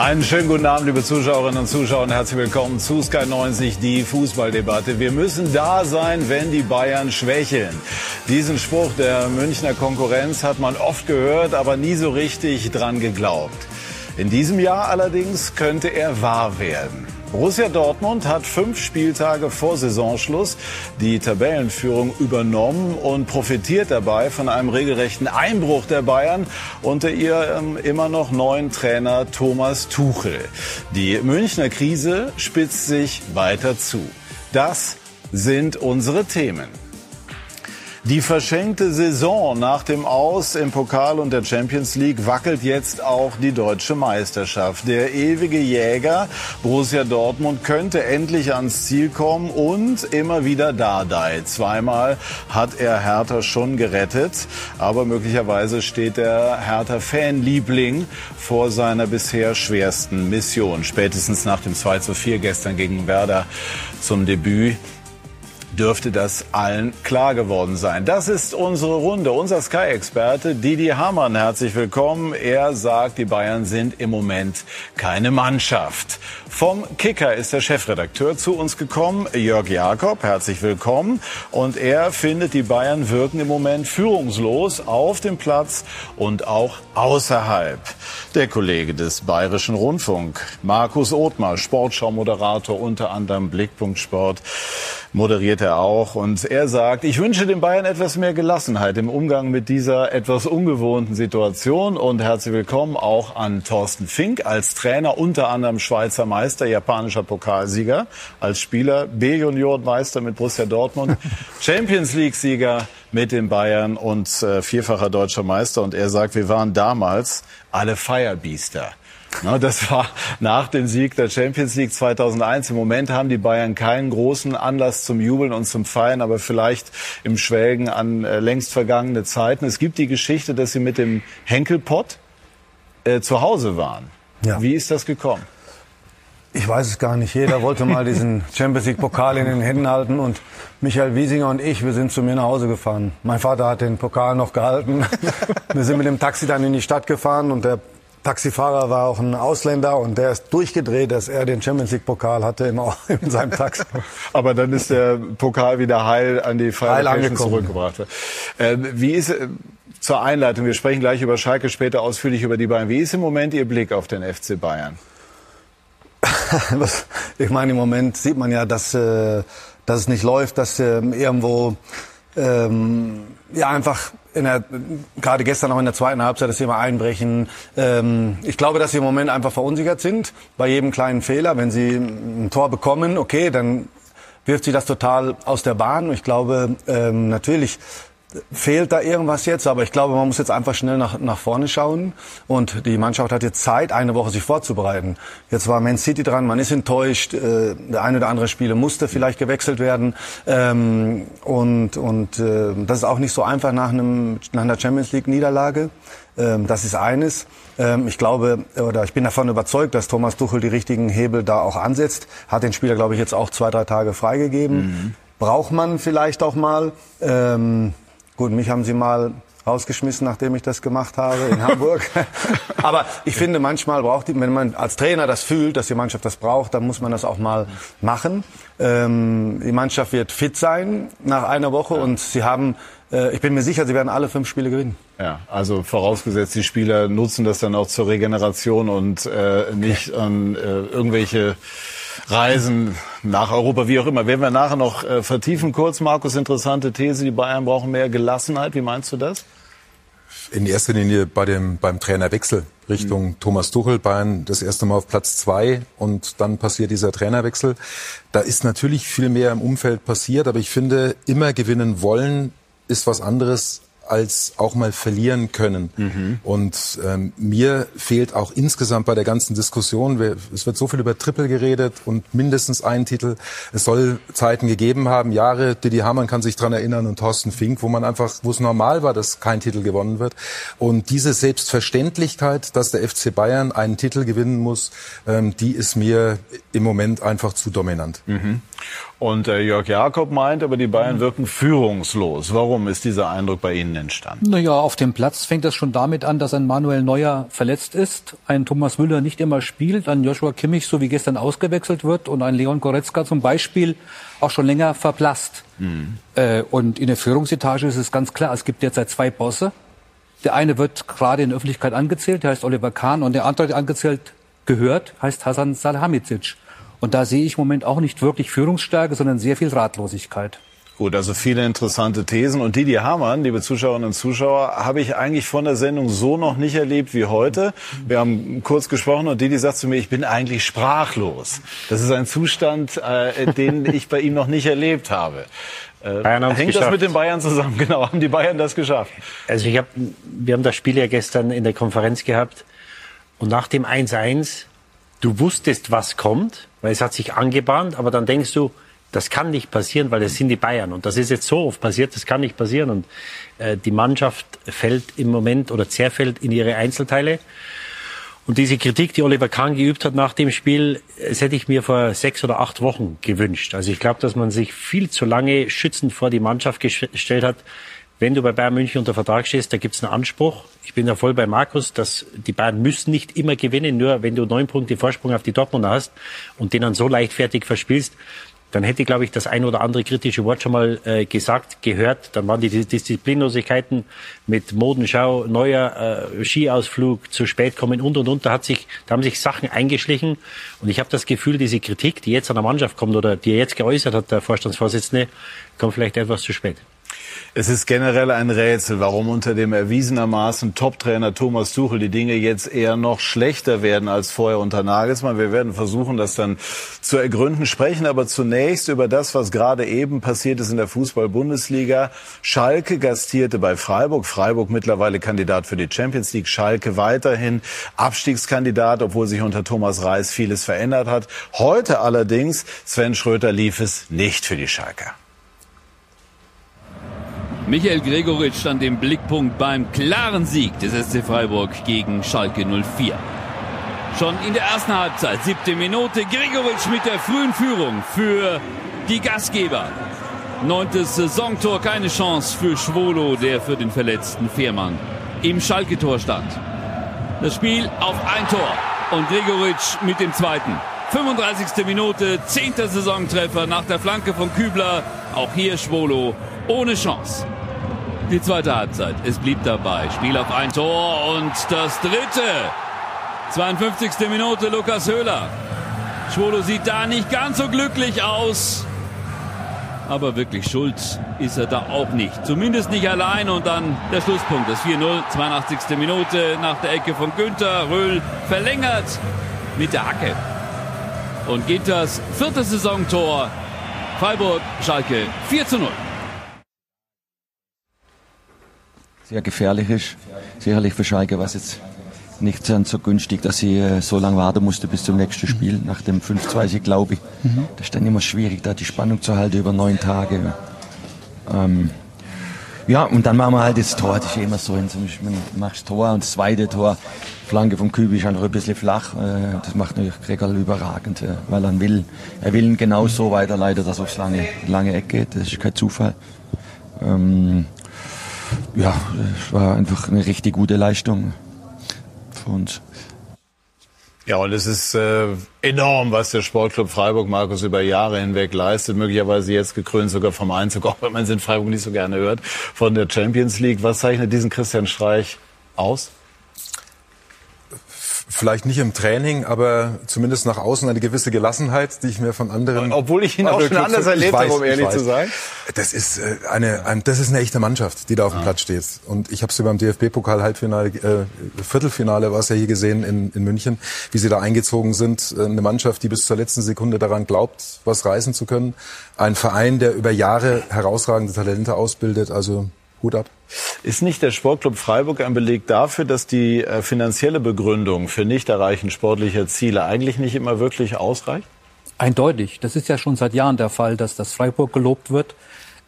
Einen schönen guten Abend, liebe Zuschauerinnen und Zuschauer, und herzlich willkommen zu Sky 90, die Fußballdebatte. Wir müssen da sein, wenn die Bayern schwächeln. Diesen Spruch der Münchner Konkurrenz hat man oft gehört, aber nie so richtig dran geglaubt. In diesem Jahr allerdings könnte er wahr werden. Borussia Dortmund hat fünf Spieltage vor Saisonschluss die Tabellenführung übernommen und profitiert dabei von einem regelrechten Einbruch der Bayern unter ihrem immer noch neuen Trainer Thomas Tuchel. Die Münchner Krise spitzt sich weiter zu. Das sind unsere Themen. Die verschenkte Saison nach dem Aus im Pokal und der Champions League wackelt jetzt auch die deutsche Meisterschaft. Der ewige Jäger Borussia Dortmund könnte endlich ans Ziel kommen und immer wieder Dardai. Zweimal hat er Hertha schon gerettet, aber möglicherweise steht der Hertha-Fanliebling vor seiner bisher schwersten Mission. Spätestens nach dem 2 zu 4 gestern gegen Werder zum Debüt dürfte das allen klar geworden sein. Das ist unsere Runde. Unser Sky-Experte Didi Hamann, herzlich willkommen. Er sagt, die Bayern sind im Moment keine Mannschaft. Vom Kicker ist der Chefredakteur zu uns gekommen, Jörg Jakob, herzlich willkommen. Und er findet, die Bayern wirken im Moment führungslos auf dem Platz und auch außerhalb. Der Kollege des Bayerischen Rundfunk, Markus Othmar, Sportschau-Moderator, unter anderem Blickpunkt Sport moderiert er auch. Und er sagt, ich wünsche den Bayern etwas mehr Gelassenheit im Umgang mit dieser etwas ungewohnten Situation. Und herzlich willkommen auch an Thorsten Fink als Trainer, unter anderem Schweizer Meister, japanischer Pokalsieger, als Spieler B-Junioren-Meister mit Borussia Dortmund, Champions League-Sieger mit den Bayern und äh, vierfacher deutscher Meister. Und er sagt, wir waren damals alle Firebeaster. Das war nach dem Sieg der Champions League 2001. Im Moment haben die Bayern keinen großen Anlass zum Jubeln und zum Feiern, aber vielleicht im Schwelgen an äh, längst vergangene Zeiten. Es gibt die Geschichte, dass sie mit dem Henkelpott äh, zu Hause waren. Ja. Wie ist das gekommen? Ich weiß es gar nicht. Jeder wollte mal diesen Champions League Pokal in den Händen halten und Michael Wiesinger und ich, wir sind zu mir nach Hause gefahren. Mein Vater hat den Pokal noch gehalten. Wir sind mit dem Taxi dann in die Stadt gefahren und der Taxifahrer war auch ein Ausländer und der ist durchgedreht, dass er den Champions League Pokal hatte in, in seinem Taxi. Aber dann ist der Pokal wieder heil an die Feierlichen zurückgebracht. Äh, wie ist äh, zur Einleitung? Wir sprechen gleich über Schalke, später ausführlich über die Bayern. Wie ist im Moment Ihr Blick auf den FC Bayern? ich meine, im Moment sieht man ja, dass, äh, dass es nicht läuft, dass äh, irgendwo ähm, ja einfach in der, gerade gestern auch in der zweiten Halbzeit das Thema einbrechen. Ähm, ich glaube, dass sie im Moment einfach verunsichert sind bei jedem kleinen Fehler. Wenn sie ein Tor bekommen, okay, dann wirft sie das total aus der Bahn. Ich glaube, ähm, natürlich fehlt da irgendwas jetzt, aber ich glaube, man muss jetzt einfach schnell nach, nach vorne schauen und die Mannschaft hat jetzt Zeit, eine Woche sich vorzubereiten. Jetzt war Man City dran, man ist enttäuscht, äh, der eine oder andere Spieler musste vielleicht gewechselt werden ähm, und, und äh, das ist auch nicht so einfach nach, einem, nach einer Champions League Niederlage. Ähm, das ist eines. Ähm, ich glaube oder ich bin davon überzeugt, dass Thomas Tuchel die richtigen Hebel da auch ansetzt. Hat den Spieler, glaube ich, jetzt auch zwei, drei Tage freigegeben. Mhm. Braucht man vielleicht auch mal. Ähm, Gut, mich haben sie mal rausgeschmissen, nachdem ich das gemacht habe in Hamburg. Aber ich finde, manchmal braucht die, wenn man als Trainer das fühlt, dass die Mannschaft das braucht, dann muss man das auch mal machen. Ähm, die Mannschaft wird fit sein nach einer Woche ja. und sie haben, äh, ich bin mir sicher, sie werden alle fünf Spiele gewinnen. Ja, also vorausgesetzt, die Spieler nutzen das dann auch zur Regeneration und äh, nicht an äh, irgendwelche Reisen nach Europa, wie auch immer. Werden wir nachher noch äh, vertiefen. Kurz, Markus, interessante These. Die Bayern brauchen mehr Gelassenheit. Wie meinst du das? In erster Linie bei dem, beim Trainerwechsel Richtung mhm. Thomas Tuchel. Bayern das erste Mal auf Platz zwei und dann passiert dieser Trainerwechsel. Da ist natürlich viel mehr im Umfeld passiert, aber ich finde, immer gewinnen wollen ist was anderes als auch mal verlieren können. Mhm. Und ähm, mir fehlt auch insgesamt bei der ganzen Diskussion, es wird so viel über Triple geredet und mindestens einen Titel. Es soll Zeiten gegeben haben, Jahre, Didi Hamann kann sich dran erinnern und Thorsten Fink, wo man einfach, wo es normal war, dass kein Titel gewonnen wird. Und diese Selbstverständlichkeit, dass der FC Bayern einen Titel gewinnen muss, ähm, die ist mir im Moment einfach zu dominant. Mhm. Und äh, Jörg Jakob meint, aber die Bayern wirken führungslos. Warum ist dieser Eindruck bei Ihnen entstanden? Naja, auf dem Platz fängt es schon damit an, dass ein Manuel Neuer verletzt ist, ein Thomas Müller nicht immer spielt, ein Joshua Kimmich so wie gestern ausgewechselt wird und ein Leon Goretzka zum Beispiel auch schon länger verblasst. Mhm. Äh, und in der Führungsetage ist es ganz klar, es gibt derzeit zwei Bosse. Der eine wird gerade in der Öffentlichkeit angezählt, der heißt Oliver Kahn, und der andere, der angezählt gehört, heißt Hasan Salhamicic. Und da sehe ich im Moment auch nicht wirklich Führungsstärke, sondern sehr viel Ratlosigkeit. Gut, also viele interessante Thesen. Und Didi Hamann, liebe Zuschauerinnen und Zuschauer, habe ich eigentlich von der Sendung so noch nicht erlebt wie heute. Wir haben kurz gesprochen und Didi sagt zu mir, ich bin eigentlich sprachlos. Das ist ein Zustand, äh, den ich bei ihm noch nicht erlebt habe. Äh, hängt geschafft. das mit den Bayern zusammen? Genau, haben die Bayern das geschafft? Also ich hab, wir haben das Spiel ja gestern in der Konferenz gehabt und nach dem 1-1, du wusstest, was kommt weil es hat sich angebahnt, aber dann denkst du, das kann nicht passieren, weil es sind die Bayern. Und das ist jetzt so oft passiert, das kann nicht passieren. Und äh, die Mannschaft fällt im Moment oder zerfällt in ihre Einzelteile. Und diese Kritik, die Oliver Kahn geübt hat nach dem Spiel, das hätte ich mir vor sechs oder acht Wochen gewünscht. Also ich glaube, dass man sich viel zu lange schützend vor die Mannschaft gestellt hat. Wenn du bei Bayern München unter Vertrag stehst, da gibt es einen Anspruch. Ich bin ja voll bei Markus, dass die Bayern müssen nicht immer gewinnen. Nur wenn du neun Punkte Vorsprung auf die Dortmunder hast und den dann so leichtfertig verspielst, dann hätte, glaube ich, das ein oder andere kritische Wort schon mal äh, gesagt, gehört. Dann waren die Disziplinlosigkeiten mit Modenschau, neuer äh, Skiausflug, zu spät kommen und und und. Da, hat sich, da haben sich Sachen eingeschlichen. Und ich habe das Gefühl, diese Kritik, die jetzt an der Mannschaft kommt oder die er jetzt geäußert hat, der Vorstandsvorsitzende, kommt vielleicht etwas zu spät. Es ist generell ein Rätsel, warum unter dem erwiesenermaßen Top-Trainer Thomas Tuchel die Dinge jetzt eher noch schlechter werden als vorher unter Nagelsmann. Wir werden versuchen, das dann zu ergründen, sprechen aber zunächst über das, was gerade eben passiert ist in der Fußball-Bundesliga. Schalke gastierte bei Freiburg. Freiburg mittlerweile Kandidat für die Champions League. Schalke weiterhin Abstiegskandidat, obwohl sich unter Thomas Reis vieles verändert hat. Heute allerdings, Sven Schröter lief es nicht für die Schalker. Michael Gregoritsch stand im Blickpunkt beim klaren Sieg des SC Freiburg gegen Schalke 04. Schon in der ersten Halbzeit, siebte Minute, Gregoritsch mit der frühen Führung für die Gastgeber. Neuntes Saisontor, keine Chance für Schwolo, der für den verletzten Fährmann im Schalke-Tor stand. Das Spiel auf ein Tor und Gregoritsch mit dem zweiten. 35. Minute, zehnter Saisontreffer nach der Flanke von Kübler. Auch hier Schwolo ohne Chance die zweite Halbzeit. Es blieb dabei. Spiel auf ein Tor und das dritte. 52. Minute Lukas Höhler. Schwolo sieht da nicht ganz so glücklich aus. Aber wirklich schuld ist er da auch nicht. Zumindest nicht allein. Und dann der Schlusspunkt. Das 4-0, 82. Minute nach der Ecke von Günther. Röhl verlängert mit der Hacke. Und geht das vierte Saisontor. Freiburg, Schalke 4 0. sehr gefährlich ist. Sicherlich für Schalke war es jetzt nicht so günstig, dass sie äh, so lange warten musste bis zum nächsten Spiel, nach dem 5-2, glaube ich. Mhm. Das ist dann immer schwierig, da die Spannung zu halten über neun Tage. Ähm, ja, und dann machen wir halt das Tor, das ist immer so, man macht das Tor und das zweite Tor, Flanke vom Kübi ist einfach ein bisschen flach. Äh, das macht natürlich Gregor überragend, äh, weil er will, er will genau so weiterleiten, dass er aufs lange, lange Eck geht. Das ist kein Zufall. Ähm, ja, es war einfach eine richtig gute Leistung für uns. Ja, und es ist äh, enorm, was der Sportclub Freiburg, Markus, über Jahre hinweg leistet. Möglicherweise jetzt gekrönt sogar vom Einzug, auch wenn man es in Freiburg nicht so gerne hört, von der Champions League. Was zeichnet diesen Christian Streich aus? Vielleicht nicht im Training, aber zumindest nach außen eine gewisse Gelassenheit, die ich mir von anderen. Obwohl ich ihn auch schon anders erlebt habe, um ehrlich zu sein. Das ist äh, eine, ein, das ist eine echte Mannschaft, die da auf dem ah. Platz steht. Und ich habe sie beim DFB-Pokal Halbfinale, äh, Viertelfinale war es ja hier gesehen in, in München, wie sie da eingezogen sind. Äh, eine Mannschaft, die bis zur letzten Sekunde daran glaubt, was reißen zu können. Ein Verein, der über Jahre herausragende Talente ausbildet. Also Hut ab. Ist nicht der Sportclub Freiburg ein Beleg dafür, dass die äh, finanzielle Begründung für Nichterreichen sportlicher Ziele eigentlich nicht immer wirklich ausreicht? Eindeutig. Das ist ja schon seit Jahren der Fall, dass das Freiburg gelobt wird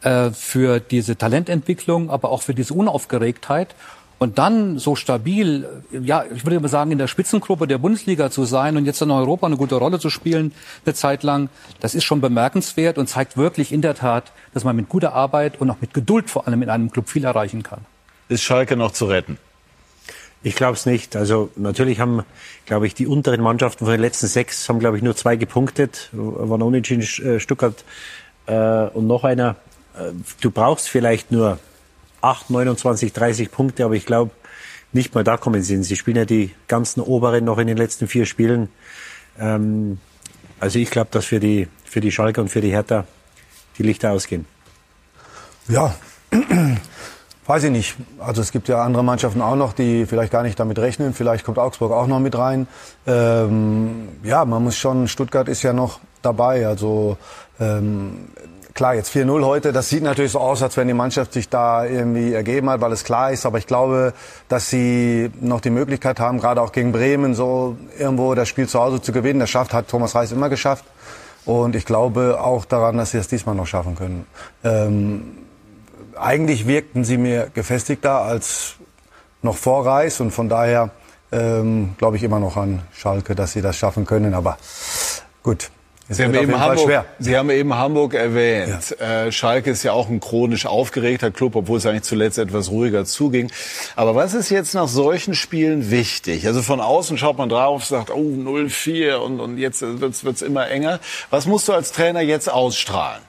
äh, für diese Talententwicklung, aber auch für diese Unaufgeregtheit. Und dann so stabil, ja, ich würde mal sagen, in der Spitzengruppe der Bundesliga zu sein und jetzt in Europa eine gute Rolle zu spielen, eine Zeit lang, das ist schon bemerkenswert und zeigt wirklich in der Tat, dass man mit guter Arbeit und auch mit Geduld vor allem in einem Club viel erreichen kann. Ist Schalke noch zu retten? Ich glaube es nicht. Also natürlich haben, glaube ich, die unteren Mannschaften von den letzten sechs haben, glaube ich, nur zwei gepunktet. Waren unentschieden äh, Stuttgart äh, und noch einer. Äh, du brauchst vielleicht nur 8, 29, 30 Punkte, aber ich glaube, nicht mal da kommen sie hin. Sie spielen ja die ganzen Oberen noch in den letzten vier Spielen. Ähm, also ich glaube, dass für die, für die Schalke und für die Hertha die Lichter ausgehen. Ja, weiß ich nicht. Also es gibt ja andere Mannschaften auch noch, die vielleicht gar nicht damit rechnen. Vielleicht kommt Augsburg auch noch mit rein. Ähm, ja, man muss schon, Stuttgart ist ja noch dabei. Also ähm, klar, jetzt 4-0 heute, das sieht natürlich so aus, als wenn die Mannschaft sich da irgendwie ergeben hat, weil es klar ist. Aber ich glaube, dass sie noch die Möglichkeit haben, gerade auch gegen Bremen so irgendwo das Spiel zu Hause zu gewinnen. Das schafft, hat Thomas Reis immer geschafft. Und ich glaube auch daran, dass sie es diesmal noch schaffen können. Ähm, eigentlich wirkten sie mir gefestigter als noch vor Reis und von daher ähm, glaube ich immer noch an Schalke, dass sie das schaffen können. Aber gut, Sie haben, eben Hamburg, Sie haben eben Hamburg erwähnt. Ja. Äh, Schalke ist ja auch ein chronisch aufgeregter Club, obwohl es eigentlich zuletzt etwas ruhiger zuging. Aber was ist jetzt nach solchen Spielen wichtig? Also von außen schaut man drauf, sagt, oh, 0-4 und, und jetzt wird's wird's immer enger. Was musst du als Trainer jetzt ausstrahlen?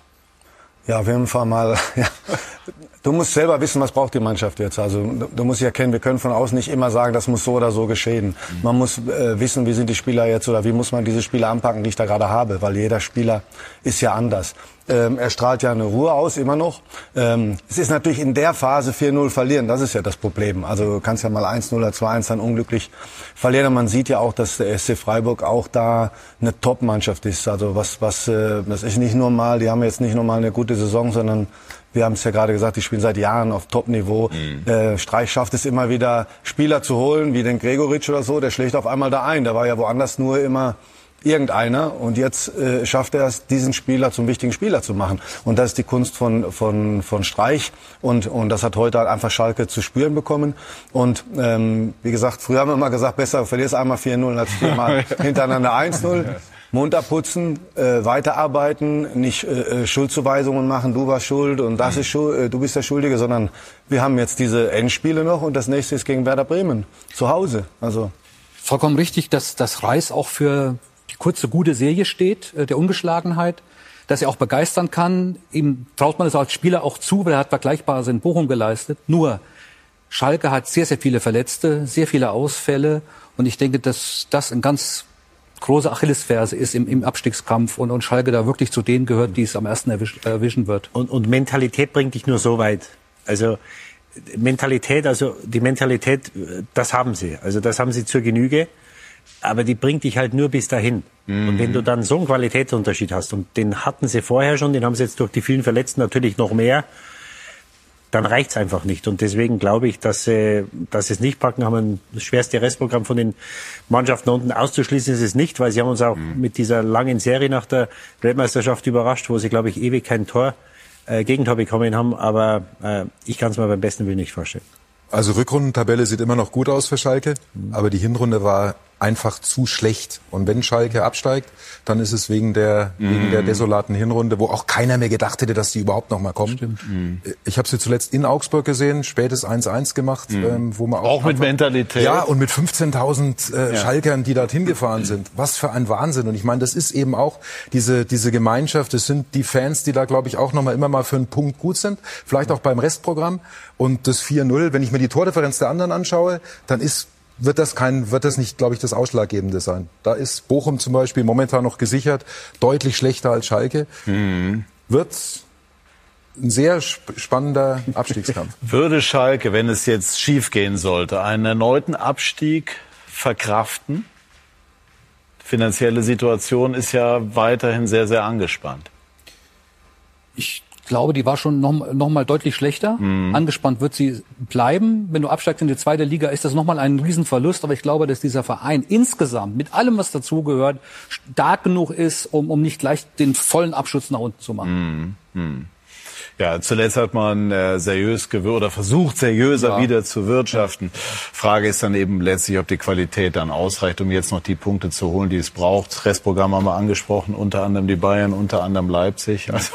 Ja, auf jeden Fall mal. Ja. Du musst selber wissen, was braucht die Mannschaft jetzt. Also du, musst ja kennen, wir können von außen nicht immer sagen, das muss so oder so geschehen. Man muss äh, wissen, wie sind die Spieler jetzt oder wie muss man diese Spieler anpacken, die ich da gerade habe, weil jeder Spieler ist ja anders. Ähm, er strahlt ja eine Ruhe aus, immer noch. Ähm, es ist natürlich in der Phase 4-0 verlieren, das ist ja das Problem. Also du kannst ja mal 1-0 oder 2-1 dann unglücklich verlieren. Und man sieht ja auch, dass der SC Freiburg auch da eine Top-Mannschaft ist. Also was, was, äh, das ist nicht nur mal, die haben jetzt nicht nur mal eine gute Saison, sondern wir haben es ja gerade gesagt, die spielen seit Jahren auf Top-Niveau. Mhm. Äh, Streich schafft es immer wieder, Spieler zu holen, wie den Gregoritsch oder so, der schlägt auf einmal da ein. Der war ja woanders nur immer irgendeiner und jetzt äh, schafft er es, diesen Spieler zum wichtigen Spieler zu machen. Und das ist die Kunst von, von, von Streich und, und das hat heute halt einfach Schalke zu spüren bekommen. Und ähm, wie gesagt, früher haben wir immer gesagt, besser verlierst einmal 4-0 als viermal hintereinander 1-0 munter putzen, äh, weiterarbeiten, nicht äh, äh, Schuldzuweisungen machen, du warst schuld und das ist schuld, äh, du bist der Schuldige, sondern wir haben jetzt diese Endspiele noch und das nächste ist gegen Werder Bremen zu Hause. Also vollkommen richtig, dass das Reis auch für die kurze, gute Serie steht, äh, der Ungeschlagenheit, dass er auch begeistern kann. Ihm traut man es als Spieler auch zu, weil er hat Vergleichbares in Bochum geleistet. Nur, Schalke hat sehr, sehr viele Verletzte, sehr viele Ausfälle. Und ich denke, dass das ein ganz große Achillesferse ist im, im Abstiegskampf und, und Schalke da wirklich zu denen gehört, die es am ersten erwisch, erwischen wird. Und, und Mentalität bringt dich nur so weit. Also Mentalität, also die Mentalität, das haben sie. Also das haben sie zur Genüge aber die bringt dich halt nur bis dahin. Mhm. Und wenn du dann so einen Qualitätsunterschied hast, und den hatten sie vorher schon, den haben sie jetzt durch die vielen Verletzten natürlich noch mehr, dann reicht's einfach nicht. Und deswegen glaube ich, dass sie, dass sie es nicht packen, haben ein das schwerste Restprogramm von den Mannschaften unten auszuschließen ist es nicht, weil sie haben uns auch mhm. mit dieser langen Serie nach der Weltmeisterschaft überrascht, wo sie, glaube ich, ewig kein Tor, äh, Gegentor bekommen haben. Aber äh, ich kann es mir beim besten Willen nicht vorstellen. Also Rückrundentabelle sieht immer noch gut aus für Schalke, mhm. aber die Hinrunde war einfach zu schlecht. Und wenn Schalke absteigt, dann ist es wegen der, mm. wegen der desolaten Hinrunde, wo auch keiner mehr gedacht hätte, dass die überhaupt noch mal kommen. Stimmt. Mm. Ich habe sie zuletzt in Augsburg gesehen, spätes 1-1 gemacht, mm. ähm, wo man auch, auch mit Mentalität. Ja, und mit 15.000 äh, ja. Schalkern, die dorthin gefahren sind. Was für ein Wahnsinn. Und ich meine, das ist eben auch diese, diese Gemeinschaft. Das sind die Fans, die da, glaube ich, auch noch mal immer mal für einen Punkt gut sind. Vielleicht auch beim Restprogramm. Und das 4-0, wenn ich mir die Tordifferenz der anderen anschaue, dann ist wird das kein, wird das nicht, glaube ich, das Ausschlaggebende sein. Da ist Bochum zum Beispiel momentan noch gesichert, deutlich schlechter als Schalke. Mhm. Wird ein sehr spannender Abstiegskampf. Würde Schalke, wenn es jetzt schief gehen sollte, einen erneuten Abstieg verkraften? Finanzielle Situation ist ja weiterhin sehr, sehr angespannt. Ich glaube, die war schon noch, noch mal deutlich schlechter. Mhm. Angespannt wird sie bleiben. Wenn du absteigst in die zweite Liga, ist das noch mal ein Riesenverlust. Aber ich glaube, dass dieser Verein insgesamt mit allem, was dazugehört, stark genug ist, um, um nicht gleich den vollen Abschutz nach unten zu machen. Mhm. Ja, zuletzt hat man äh, seriös gewir oder versucht seriöser ja. wieder zu wirtschaften. Frage ist dann eben letztlich, ob die Qualität dann ausreicht, um jetzt noch die Punkte zu holen, die es braucht. Restprogramm haben wir angesprochen, unter anderem die Bayern, unter anderem Leipzig. Also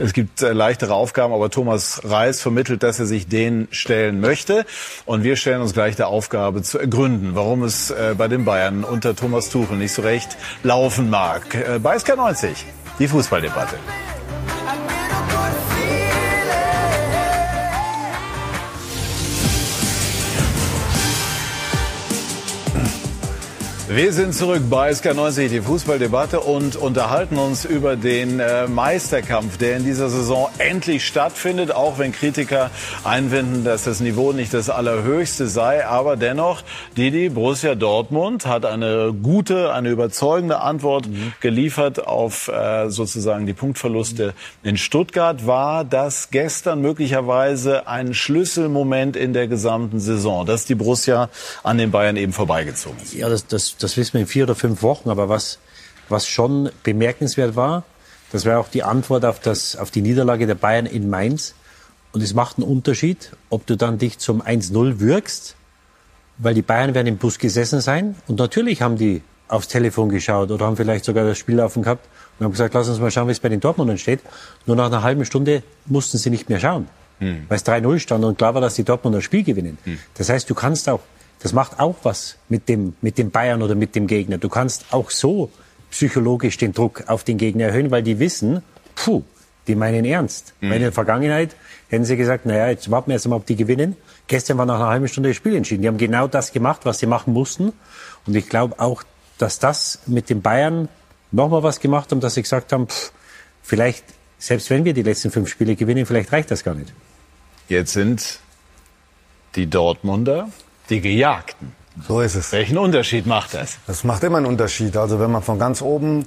es gibt äh, leichtere Aufgaben, aber Thomas Reis vermittelt, dass er sich denen stellen möchte. Und wir stellen uns gleich der Aufgabe zu ergründen, warum es äh, bei den Bayern unter Thomas Tuchel nicht so recht laufen mag. Äh, bei SK90, die Fußballdebatte. Wir sind zurück bei SK90, die Fußballdebatte und unterhalten uns über den äh, Meisterkampf, der in dieser Saison endlich stattfindet, auch wenn Kritiker einwenden, dass das Niveau nicht das allerhöchste sei. Aber dennoch, Didi, Borussia Dortmund hat eine gute, eine überzeugende Antwort mhm. geliefert auf äh, sozusagen die Punktverluste in Stuttgart. War das gestern möglicherweise ein Schlüsselmoment in der gesamten Saison, dass die Borussia an den Bayern eben vorbeigezogen ist? Ja, das, das das wissen wir in vier oder fünf Wochen. Aber was, was schon bemerkenswert war, das war auch die Antwort auf, das, auf die Niederlage der Bayern in Mainz. Und es macht einen Unterschied, ob du dann dich zum 1-0 wirkst, weil die Bayern werden im Bus gesessen sein. Und natürlich haben die aufs Telefon geschaut oder haben vielleicht sogar das Spiel laufen gehabt und haben gesagt, lass uns mal schauen, wie es bei den Dortmundern steht. Nur nach einer halben Stunde mussten sie nicht mehr schauen, hm. weil es 3-0 stand und klar war, dass die Dortmunder das Spiel gewinnen. Hm. Das heißt, du kannst auch das macht auch was mit dem, mit dem Bayern oder mit dem Gegner. Du kannst auch so psychologisch den Druck auf den Gegner erhöhen, weil die wissen, puh, die meinen ernst. Mhm. Weil in der Vergangenheit hätten sie gesagt, naja, jetzt warten wir erst mal, ob die gewinnen. Gestern war nach einer halben Stunde das Spiel entschieden. Die haben genau das gemacht, was sie machen mussten. Und ich glaube auch, dass das mit den Bayern nochmal was gemacht haben, dass sie gesagt haben, pff, vielleicht, selbst wenn wir die letzten fünf Spiele gewinnen, vielleicht reicht das gar nicht. Jetzt sind die Dortmunder die Gejagten. So ist es. Welchen Unterschied macht das? Das macht immer einen Unterschied. Also wenn man von ganz oben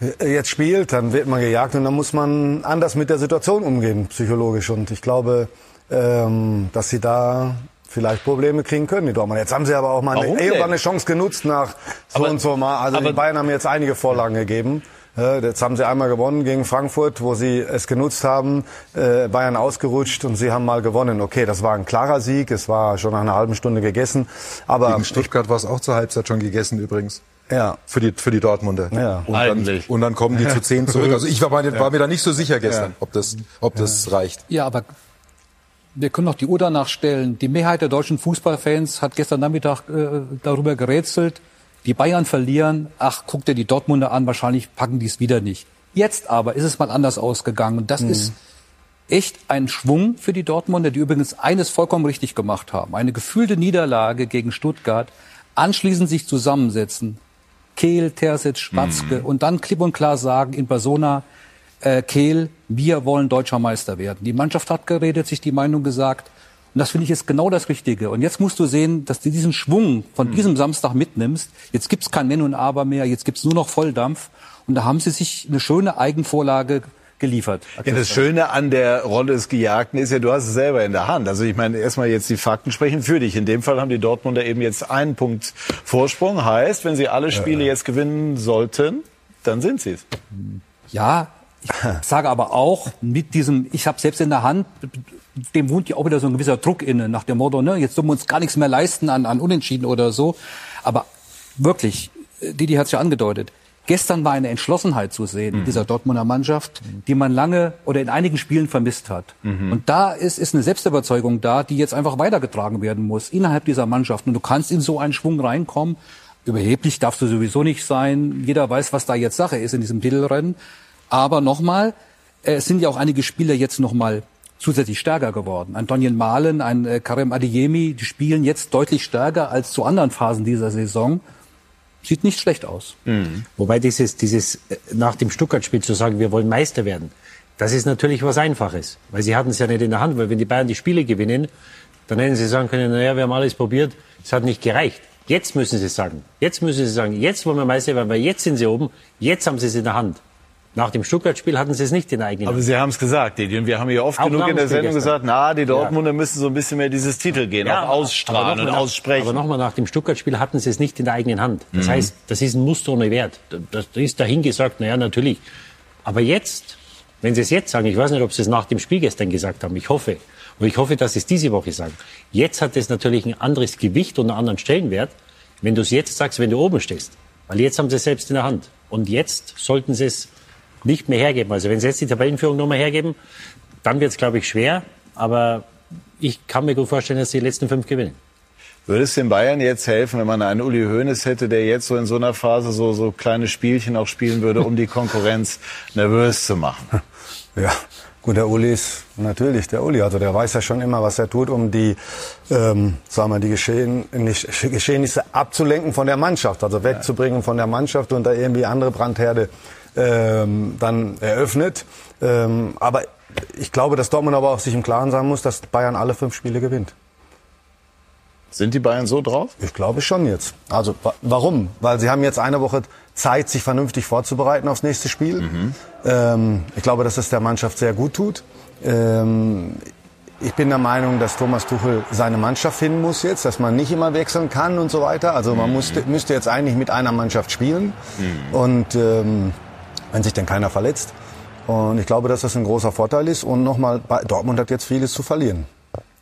äh, jetzt spielt, dann wird man gejagt und dann muss man anders mit der Situation umgehen, psychologisch. Und ich glaube, ähm, dass sie da vielleicht Probleme kriegen können, die Dortmund. Jetzt haben sie aber auch mal eine, eine Chance genutzt nach so aber, und so mal. Also die Bayern haben jetzt einige Vorlagen gegeben. Jetzt haben sie einmal gewonnen gegen Frankfurt, wo sie es genutzt haben. Äh, Bayern ausgerutscht und sie haben mal gewonnen. Okay, das war ein klarer Sieg. Es war schon nach einer halben Stunde gegessen. Aber gegen Stuttgart war es auch zur Halbzeit schon gegessen übrigens. Ja. Für die, für die Dortmunder. Ja. Und, dann, und dann kommen die zu zehn zurück. Also ich war, war, war mir da nicht so sicher gestern, ja. ob das, ob das reicht. Ja, aber wir können noch die Uhr danach stellen. Die Mehrheit der deutschen Fußballfans hat gestern Nachmittag äh, darüber gerätselt, die Bayern verlieren, ach, guck dir die Dortmunder an, wahrscheinlich packen die es wieder nicht. Jetzt aber ist es mal anders ausgegangen und das mhm. ist echt ein Schwung für die Dortmunder, die übrigens eines vollkommen richtig gemacht haben. Eine gefühlte Niederlage gegen Stuttgart, anschließend sich zusammensetzen, Kehl, Terzic, Schwatzke mhm. und dann klipp und klar sagen in Persona, äh, Kehl, wir wollen deutscher Meister werden. Die Mannschaft hat geredet, sich die Meinung gesagt, und das finde ich ist genau das Richtige. Und jetzt musst du sehen, dass du diesen Schwung von hm. diesem Samstag mitnimmst. Jetzt gibt's kein Wenn und Aber mehr, jetzt gibt's nur noch Volldampf. Und da haben sie sich eine schöne Eigenvorlage geliefert. Ja, das Schöne an der Rolle des Gejagten ist ja, du hast es selber in der Hand. Also ich meine, erstmal jetzt die Fakten sprechen für dich. In dem Fall haben die Dortmunder eben jetzt einen Punkt Vorsprung. Heißt, wenn sie alle Spiele ja. jetzt gewinnen sollten, dann sind sie es. Ja, ich sage aber auch mit diesem, ich habe selbst in der Hand, dem wohnt ja auch wieder so ein gewisser Druck inne, nach dem Motto, ne, jetzt dürfen wir uns gar nichts mehr leisten an, an Unentschieden oder so. Aber wirklich, Didi hat es ja angedeutet, gestern war eine Entschlossenheit zu sehen mhm. in dieser Dortmunder Mannschaft, die man lange oder in einigen Spielen vermisst hat. Mhm. Und da ist, ist eine Selbstüberzeugung da, die jetzt einfach weitergetragen werden muss innerhalb dieser Mannschaft. Und du kannst in so einen Schwung reinkommen. Überheblich darfst du sowieso nicht sein. Jeder weiß, was da jetzt Sache ist in diesem Titelrennen. Aber nochmal, äh, es sind ja auch einige Spieler jetzt nochmal zusätzlich stärker geworden. Ein Donjen Malen, ein Karim Adeyemi, die spielen jetzt deutlich stärker als zu anderen Phasen dieser Saison. Sieht nicht schlecht aus. Mhm. Wobei dieses, dieses äh, nach dem Stuttgart-Spiel zu sagen, wir wollen Meister werden, das ist natürlich was Einfaches. Weil sie hatten es ja nicht in der Hand. Weil wenn die Bayern die Spiele gewinnen, dann hätten sie sagen können, naja, wir haben alles probiert, es hat nicht gereicht. Jetzt müssen sie sagen. Jetzt müssen sie sagen, jetzt wollen wir Meister werden, weil jetzt sind sie oben, jetzt haben sie es in der Hand. Nach dem Stuttgart-Spiel hatten sie es nicht in der eigenen Aber Sie haben es gesagt, Didi. Und wir haben ja oft auch genug in der Sendung gesagt, na, die Dortmunder ja. müssen so ein bisschen mehr dieses Titel gehen, ja, auch ausstrahlen und nach, aussprechen. Aber nochmal, nach dem Stuttgart-Spiel hatten sie es nicht in der eigenen Hand. Das mhm. heißt, das ist ein Muster ohne Wert. Das ist dahingesagt, naja, natürlich. Aber jetzt Wenn Sie es jetzt sagen, ich weiß nicht, ob Sie es nach dem Spiel gestern gesagt haben, ich hoffe. Und ich hoffe, dass Sie es diese Woche sagen. Jetzt hat es natürlich ein anderes Gewicht und einen anderen Stellenwert, wenn du es jetzt sagst, wenn du oben stehst. Weil jetzt haben Sie es selbst in der Hand. Und jetzt sollten Sie es nicht mehr hergeben. Also wenn Sie jetzt die Tabellenführung nochmal hergeben, dann wird es, glaube ich, schwer. Aber ich kann mir gut vorstellen, dass Sie die letzten fünf gewinnen. Würde es den Bayern jetzt helfen, wenn man einen Uli Hoeneß hätte, der jetzt so in so einer Phase so, so kleine Spielchen auch spielen würde, um die Konkurrenz nervös zu machen? Ja, gut, der Uli ist natürlich der Uli. Also der weiß ja schon immer, was er tut, um die, ähm, sagen wir, die Geschehen, nicht, Geschehnisse abzulenken von der Mannschaft, also wegzubringen von der Mannschaft und da irgendwie andere Brandherde ähm, dann eröffnet. Ähm, aber ich glaube, dass Dortmund aber auch sich im Klaren sein muss, dass Bayern alle fünf Spiele gewinnt. Sind die Bayern so drauf? Ich glaube schon jetzt. Also wa warum? Weil sie haben jetzt eine Woche Zeit, sich vernünftig vorzubereiten aufs nächste Spiel. Mhm. Ähm, ich glaube, dass es der Mannschaft sehr gut tut. Ähm, ich bin der Meinung, dass Thomas Tuchel seine Mannschaft finden muss jetzt, dass man nicht immer wechseln kann und so weiter. Also man musste, müsste jetzt eigentlich mit einer Mannschaft spielen. Mhm. Und ähm, wenn sich denn keiner verletzt. Und ich glaube, dass das ein großer Vorteil ist. Und nochmal, Dortmund hat jetzt vieles zu verlieren.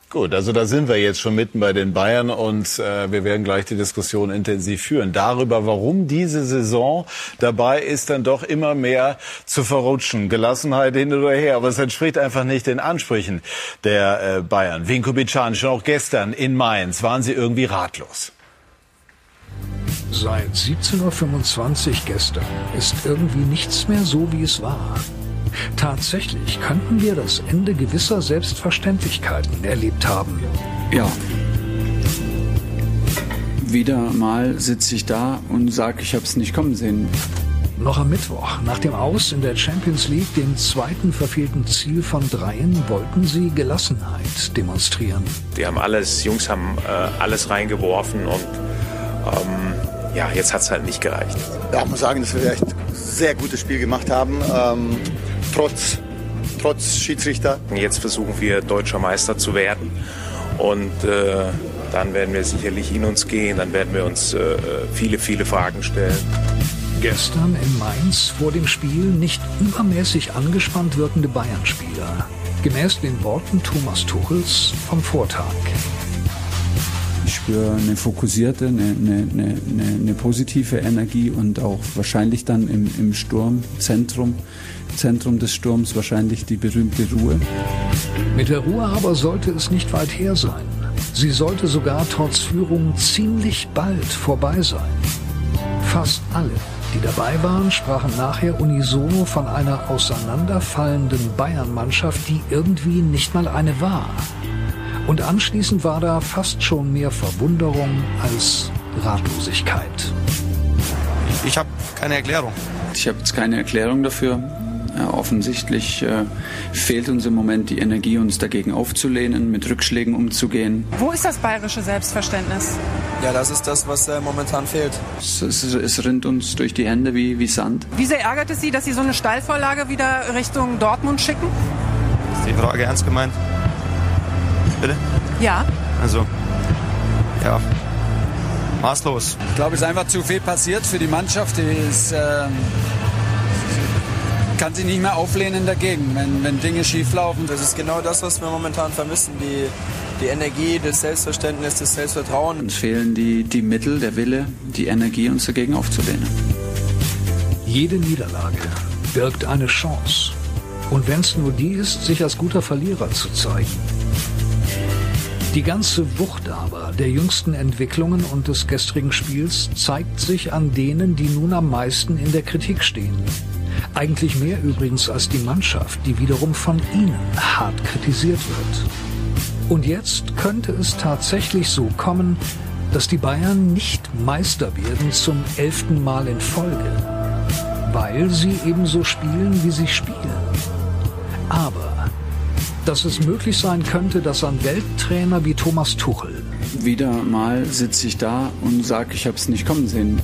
Gut, also da sind wir jetzt schon mitten bei den Bayern und äh, wir werden gleich die Diskussion intensiv führen darüber, warum diese Saison dabei ist, dann doch immer mehr zu verrutschen. Gelassenheit hin oder her, aber es entspricht einfach nicht den Ansprüchen der äh, Bayern. Bichan, schon auch gestern in Mainz waren sie irgendwie ratlos. Seit 17.25 Uhr gestern ist irgendwie nichts mehr so, wie es war. Tatsächlich könnten wir das Ende gewisser Selbstverständlichkeiten erlebt haben. Ja. Wieder mal sitze ich da und sage, ich habe es nicht kommen sehen. Noch am Mittwoch, nach dem Aus in der Champions League, dem zweiten verfehlten Ziel von dreien, wollten sie Gelassenheit demonstrieren. Wir haben alles, Jungs haben äh, alles reingeworfen und ähm, ja, jetzt hat es halt nicht gereicht. Ja, ich muss sagen, dass wir echt ein sehr gutes Spiel gemacht haben. Ähm, trotz, trotz Schiedsrichter. Jetzt versuchen wir deutscher Meister zu werden und äh, dann werden wir sicherlich in uns gehen, dann werden wir uns äh, viele, viele Fragen stellen. Gestern in Mainz vor dem Spiel nicht übermäßig angespannt wirkende Bayern-Spieler. Gemäß den Worten Thomas Tuchels vom Vortag. Spüre eine fokussierte, eine, eine, eine, eine, positive Energie und auch wahrscheinlich dann im, im Sturmzentrum Zentrum des Sturms wahrscheinlich die berühmte Ruhe. Mit der Ruhe aber sollte es nicht weit her sein. Sie sollte sogar trotz Führung ziemlich bald vorbei sein. Fast alle, die dabei waren, sprachen nachher unisono von einer auseinanderfallenden Bayern-Mannschaft, die irgendwie nicht mal eine war. Und anschließend war da fast schon mehr Verwunderung als Ratlosigkeit. Ich habe keine Erklärung. Ich habe jetzt keine Erklärung dafür. Ja, offensichtlich äh, fehlt uns im Moment die Energie, uns dagegen aufzulehnen, mit Rückschlägen umzugehen. Wo ist das bayerische Selbstverständnis? Ja, das ist das, was äh, momentan fehlt. Es, es, es, rinnt uns durch die Hände wie, wie Sand. Wie sehr ärgert es Sie, dass Sie so eine Stallvorlage wieder Richtung Dortmund schicken? Ist die Frage ernst gemeint? Bitte? Ja. Also, ja, maßlos. Ich glaube, es ist einfach zu viel passiert für die Mannschaft. Die ist, äh, kann sich nicht mehr auflehnen dagegen, wenn, wenn Dinge schieflaufen. Das ist genau das, was wir momentan vermissen. Die, die Energie, das Selbstverständnis, das Selbstvertrauen. Uns fehlen die, die Mittel, der Wille, die Energie, uns dagegen aufzulehnen. Jede Niederlage birgt eine Chance. Und wenn es nur die ist, sich als guter Verlierer zu zeigen. Die ganze Wucht aber der jüngsten Entwicklungen und des gestrigen Spiels zeigt sich an denen, die nun am meisten in der Kritik stehen. Eigentlich mehr übrigens als die Mannschaft, die wiederum von ihnen hart kritisiert wird. Und jetzt könnte es tatsächlich so kommen, dass die Bayern nicht Meister werden zum elften Mal in Folge, weil sie ebenso spielen, wie sie spielen. Aber dass es möglich sein könnte, dass ein Welttrainer wie Thomas Tuchel wieder mal sitze ich da und sage, ich habe es nicht kommen sehen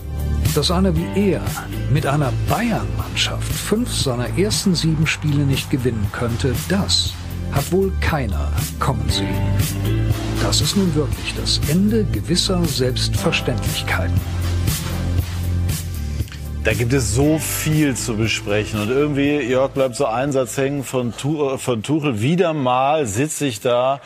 dass einer wie er mit einer Bayern-Mannschaft fünf seiner ersten sieben Spiele nicht gewinnen könnte, das hat wohl keiner kommen sehen. Das ist nun wirklich das Ende gewisser Selbstverständlichkeiten. Da gibt es so viel zu besprechen. Und irgendwie, Jörg, bleibt so ein Satz hängen von, von Tuchel. Wieder mal sitze ich da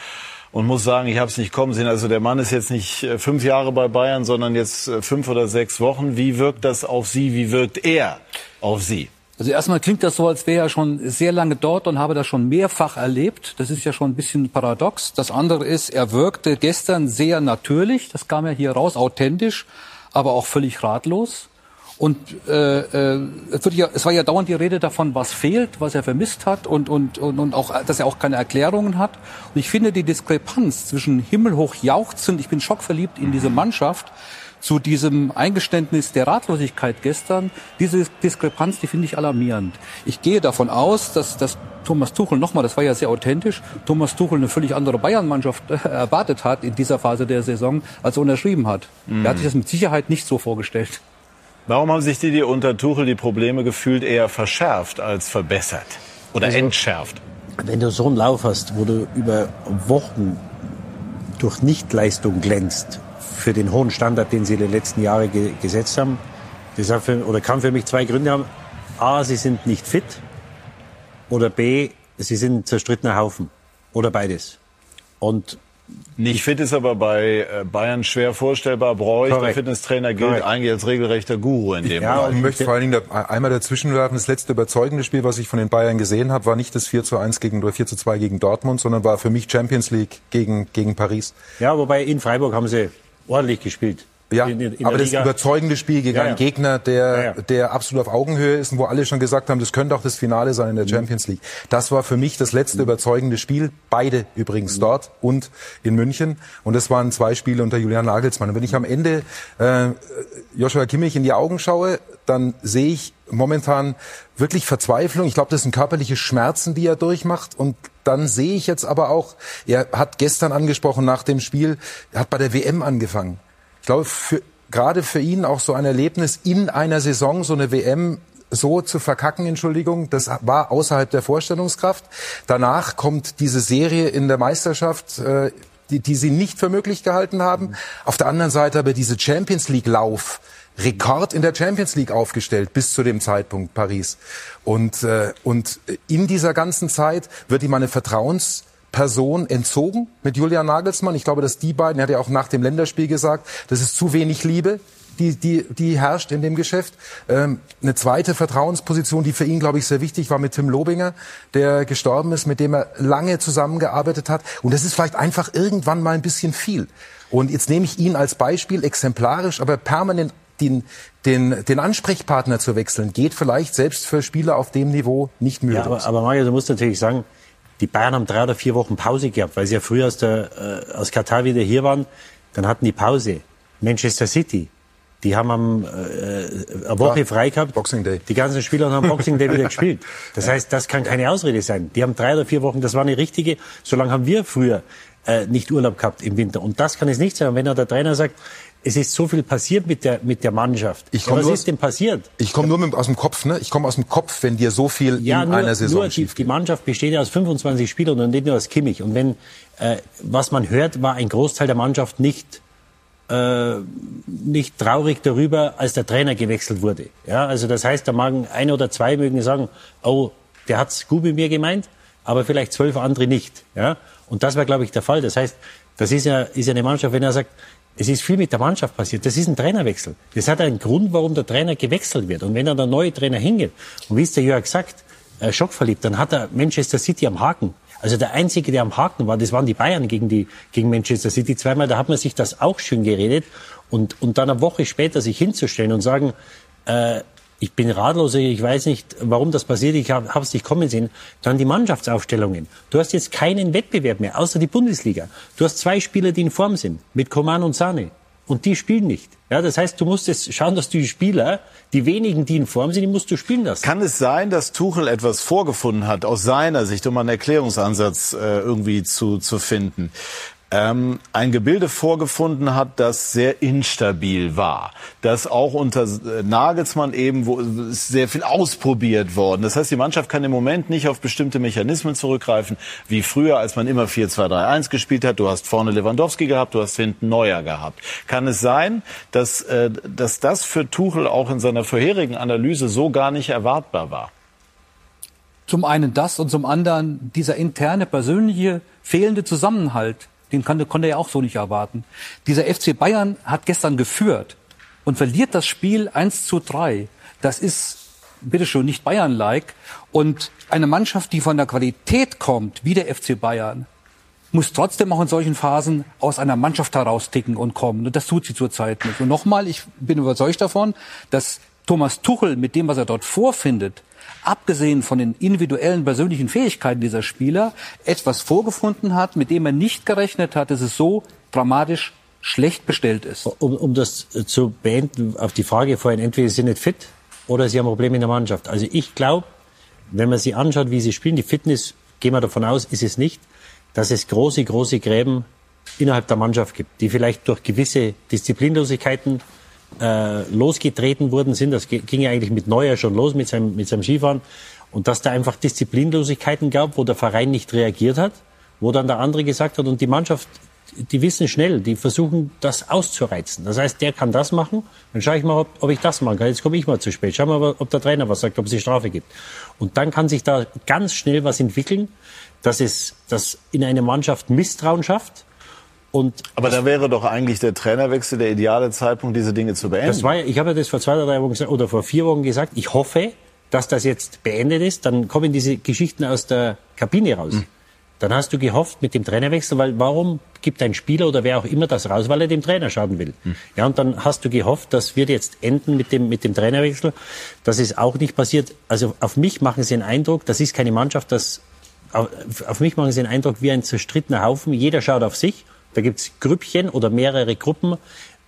und muss sagen, ich habe es nicht kommen sehen. Also der Mann ist jetzt nicht äh, fünf Jahre bei Bayern, sondern jetzt äh, fünf oder sechs Wochen. Wie wirkt das auf Sie? Wie wirkt er auf Sie? Also erstmal klingt das so, als wäre er schon sehr lange dort und habe das schon mehrfach erlebt. Das ist ja schon ein bisschen paradox. Das andere ist, er wirkte gestern sehr natürlich. Das kam ja hier raus, authentisch, aber auch völlig ratlos. Und äh, äh, es, wird ja, es war ja dauernd die Rede davon, was fehlt, was er vermisst hat und, und, und, und auch, dass er auch keine Erklärungen hat. Und ich finde die Diskrepanz zwischen himmelhoch jauchzend, ich bin schockverliebt in diese Mannschaft, zu diesem Eingeständnis der Ratlosigkeit gestern, diese Diskrepanz, die finde ich alarmierend. Ich gehe davon aus, dass, dass Thomas Tuchel nochmal, das war ja sehr authentisch, Thomas Tuchel eine völlig andere Bayern-Mannschaft äh, erwartet hat in dieser Phase der Saison, als er unterschrieben hat. Mhm. Er hat sich das mit Sicherheit nicht so vorgestellt. Warum haben sich die, die unter Tuchel die Probleme gefühlt eher verschärft als verbessert oder also, entschärft? Wenn du so einen Lauf hast, wo du über Wochen durch Nichtleistung glänzt, für den hohen Standard, den sie in den letzten Jahren ge gesetzt haben, das für, oder kann für mich zwei Gründe haben. A, sie sind nicht fit oder B, sie sind ein zerstrittener Haufen oder beides. Und nicht fit ist aber bei äh, Bayern schwer vorstellbar. Bräuch, der Fitnesstrainer, gilt Correct. eigentlich als regelrechter Guru in dem Ja, Bereich. und ich möchte vor allen Dingen einmal dazwischen werfen. Das letzte überzeugende Spiel, was ich von den Bayern gesehen habe, war nicht das 4 zu 1 gegen, oder 4 zu 2 gegen Dortmund, sondern war für mich Champions League gegen, gegen Paris. Ja, wobei in Freiburg haben sie ordentlich gespielt. Ja, in, in aber das Liga. überzeugende Spiel gegen ja, ja. einen Gegner, der, ja, der absolut auf Augenhöhe ist und wo alle schon gesagt haben, das könnte auch das Finale sein in der mhm. Champions League. Das war für mich das letzte mhm. überzeugende Spiel. Beide übrigens mhm. dort und in München. Und das waren zwei Spiele unter Julian Nagelsmann. Und wenn ich am Ende äh, Joshua Kimmich in die Augen schaue, dann sehe ich momentan wirklich Verzweiflung. Ich glaube, das sind körperliche Schmerzen, die er durchmacht. Und dann sehe ich jetzt aber auch, er hat gestern angesprochen nach dem Spiel, er hat bei der WM angefangen. Ich glaube, für, gerade für ihn auch so ein Erlebnis in einer Saison, so eine WM so zu verkacken, Entschuldigung, das war außerhalb der Vorstellungskraft. Danach kommt diese Serie in der Meisterschaft, äh, die, die sie nicht für möglich gehalten haben. Auf der anderen Seite aber diese Champions League Lauf, Rekord in der Champions League aufgestellt bis zu dem Zeitpunkt Paris. Und, äh, und in dieser ganzen Zeit wird ihm eine Vertrauensperson entzogen mit Julian Nagelsmann. Ich glaube, dass die beiden, er hat ja auch nach dem Länderspiel gesagt, das ist zu wenig Liebe, die, die, die herrscht in dem Geschäft. Ähm, eine zweite Vertrauensposition, die für ihn, glaube ich, sehr wichtig war mit Tim Lobinger, der gestorben ist, mit dem er lange zusammengearbeitet hat. Und das ist vielleicht einfach irgendwann mal ein bisschen viel. Und jetzt nehme ich ihn als Beispiel exemplarisch, aber permanent den, den, den Ansprechpartner zu wechseln, geht vielleicht selbst für Spieler auf dem Niveau nicht möglich. Ja, aber, aber Mario, du musst natürlich sagen, die Bayern haben drei oder vier Wochen Pause gehabt, weil sie ja früher aus, der, äh, aus Katar wieder hier waren. Dann hatten die Pause. Manchester City, die haben am, äh, eine Woche ja, frei gehabt. Boxing Day. Die ganzen Spieler haben Boxing Day wieder gespielt. Das heißt, das kann keine Ausrede sein. Die haben drei oder vier Wochen, das war eine richtige, so lange haben wir früher äh, nicht Urlaub gehabt im Winter. Und das kann es nicht sein. Und wenn der Trainer sagt, es ist so viel passiert mit der, mit der Mannschaft. Ich komm was nur, ist denn passiert? Ich komme nur mit, aus dem Kopf, ne? Ich komme aus dem Kopf, wenn dir so viel ja, in nur, einer Saison nur die, die Mannschaft besteht ja aus 25 Spielern und nicht nur aus Kimmich. Und wenn, äh, was man hört, war ein Großteil der Mannschaft nicht, äh, nicht traurig darüber, als der Trainer gewechselt wurde. Ja, also das heißt, da magen ein oder zwei mögen sagen, oh, der hat's gut mit mir gemeint, aber vielleicht zwölf andere nicht. Ja, und das war, glaube ich, der Fall. Das heißt, das ist ja, ist ja eine Mannschaft, wenn er sagt, es ist viel mit der Mannschaft passiert. Das ist ein Trainerwechsel. Das hat einen Grund, warum der Trainer gewechselt wird. Und wenn dann der neue Trainer hingeht, und wie es der Jörg sagt, äh, schockverliebt, dann hat er Manchester City am Haken. Also der Einzige, der am Haken war, das waren die Bayern gegen, die, gegen Manchester City zweimal. Da hat man sich das auch schön geredet. Und, und dann eine Woche später sich hinzustellen und sagen, äh, ich bin ratlos, ich weiß nicht, warum das passiert, ich habe es nicht kommen sehen. Dann die Mannschaftsaufstellungen. Du hast jetzt keinen Wettbewerb mehr, außer die Bundesliga. Du hast zwei Spieler, die in Form sind, mit Koman und Sane. Und die spielen nicht. Ja, das heißt, du musst jetzt schauen, dass du die Spieler, die wenigen, die in Form sind, die musst du spielen lassen. Kann es sein, dass Tuchel etwas vorgefunden hat, aus seiner Sicht, um einen Erklärungsansatz äh, irgendwie zu, zu finden? Ähm, ein Gebilde vorgefunden hat, das sehr instabil war. Das auch unter äh, Nagelsmann eben, wo sehr viel ausprobiert worden. Das heißt, die Mannschaft kann im Moment nicht auf bestimmte Mechanismen zurückgreifen, wie früher, als man immer 4-2-3-1 gespielt hat. Du hast vorne Lewandowski gehabt, du hast hinten Neuer gehabt. Kann es sein, dass, äh, dass das für Tuchel auch in seiner vorherigen Analyse so gar nicht erwartbar war? Zum einen das und zum anderen dieser interne, persönliche, fehlende Zusammenhalt den konnte, konnte er auch so nicht erwarten. Dieser FC Bayern hat gestern geführt und verliert das Spiel 1 zu 3. Das ist, bitteschön, nicht Bayern-like. Und eine Mannschaft, die von der Qualität kommt, wie der FC Bayern, muss trotzdem auch in solchen Phasen aus einer Mannschaft herausticken und kommen. Und das tut sie zurzeit nicht. Und nochmal, ich bin überzeugt davon, dass Thomas Tuchel mit dem, was er dort vorfindet, abgesehen von den individuellen persönlichen Fähigkeiten dieser Spieler, etwas vorgefunden hat, mit dem er nicht gerechnet hat, dass es so dramatisch schlecht bestellt ist. Um, um das zu beenden, auf die Frage vorhin, entweder sie sind nicht fit oder sie haben Probleme in der Mannschaft. Also ich glaube, wenn man sich anschaut, wie sie spielen, die Fitness, gehen wir davon aus, ist es nicht, dass es große, große Gräben innerhalb der Mannschaft gibt, die vielleicht durch gewisse Disziplinlosigkeiten äh, losgetreten worden sind. Das ging ja eigentlich mit Neuer schon los, mit seinem, mit seinem Skifahren. Und dass da einfach Disziplinlosigkeiten gab, wo der Verein nicht reagiert hat, wo dann der andere gesagt hat, und die Mannschaft, die wissen schnell, die versuchen das auszureizen. Das heißt, der kann das machen, dann schaue ich mal, ob, ob ich das machen kann. Jetzt komme ich mal zu spät. Schau mal, ob der Trainer was sagt, ob es die Strafe gibt. Und dann kann sich da ganz schnell was entwickeln, dass es dass in eine Mannschaft Misstrauen schafft und Aber da wäre doch eigentlich der Trainerwechsel der ideale Zeitpunkt, diese Dinge zu beenden. Das war, ich habe ja das vor zwei oder drei Wochen gesagt, oder vor vier Wochen gesagt. Ich hoffe, dass das jetzt beendet ist. Dann kommen diese Geschichten aus der Kabine raus. Mhm. Dann hast du gehofft mit dem Trainerwechsel, weil warum gibt ein Spieler oder wer auch immer das raus, weil er dem Trainer schaden will. Mhm. Ja, und dann hast du gehofft, das wird jetzt enden mit dem, mit dem Trainerwechsel. Das ist auch nicht passiert. Also auf mich machen sie einen Eindruck, das ist keine Mannschaft, das, auf, auf mich machen sie einen Eindruck wie ein zerstrittener Haufen. Jeder schaut auf sich da gibt's Grüppchen oder mehrere Gruppen,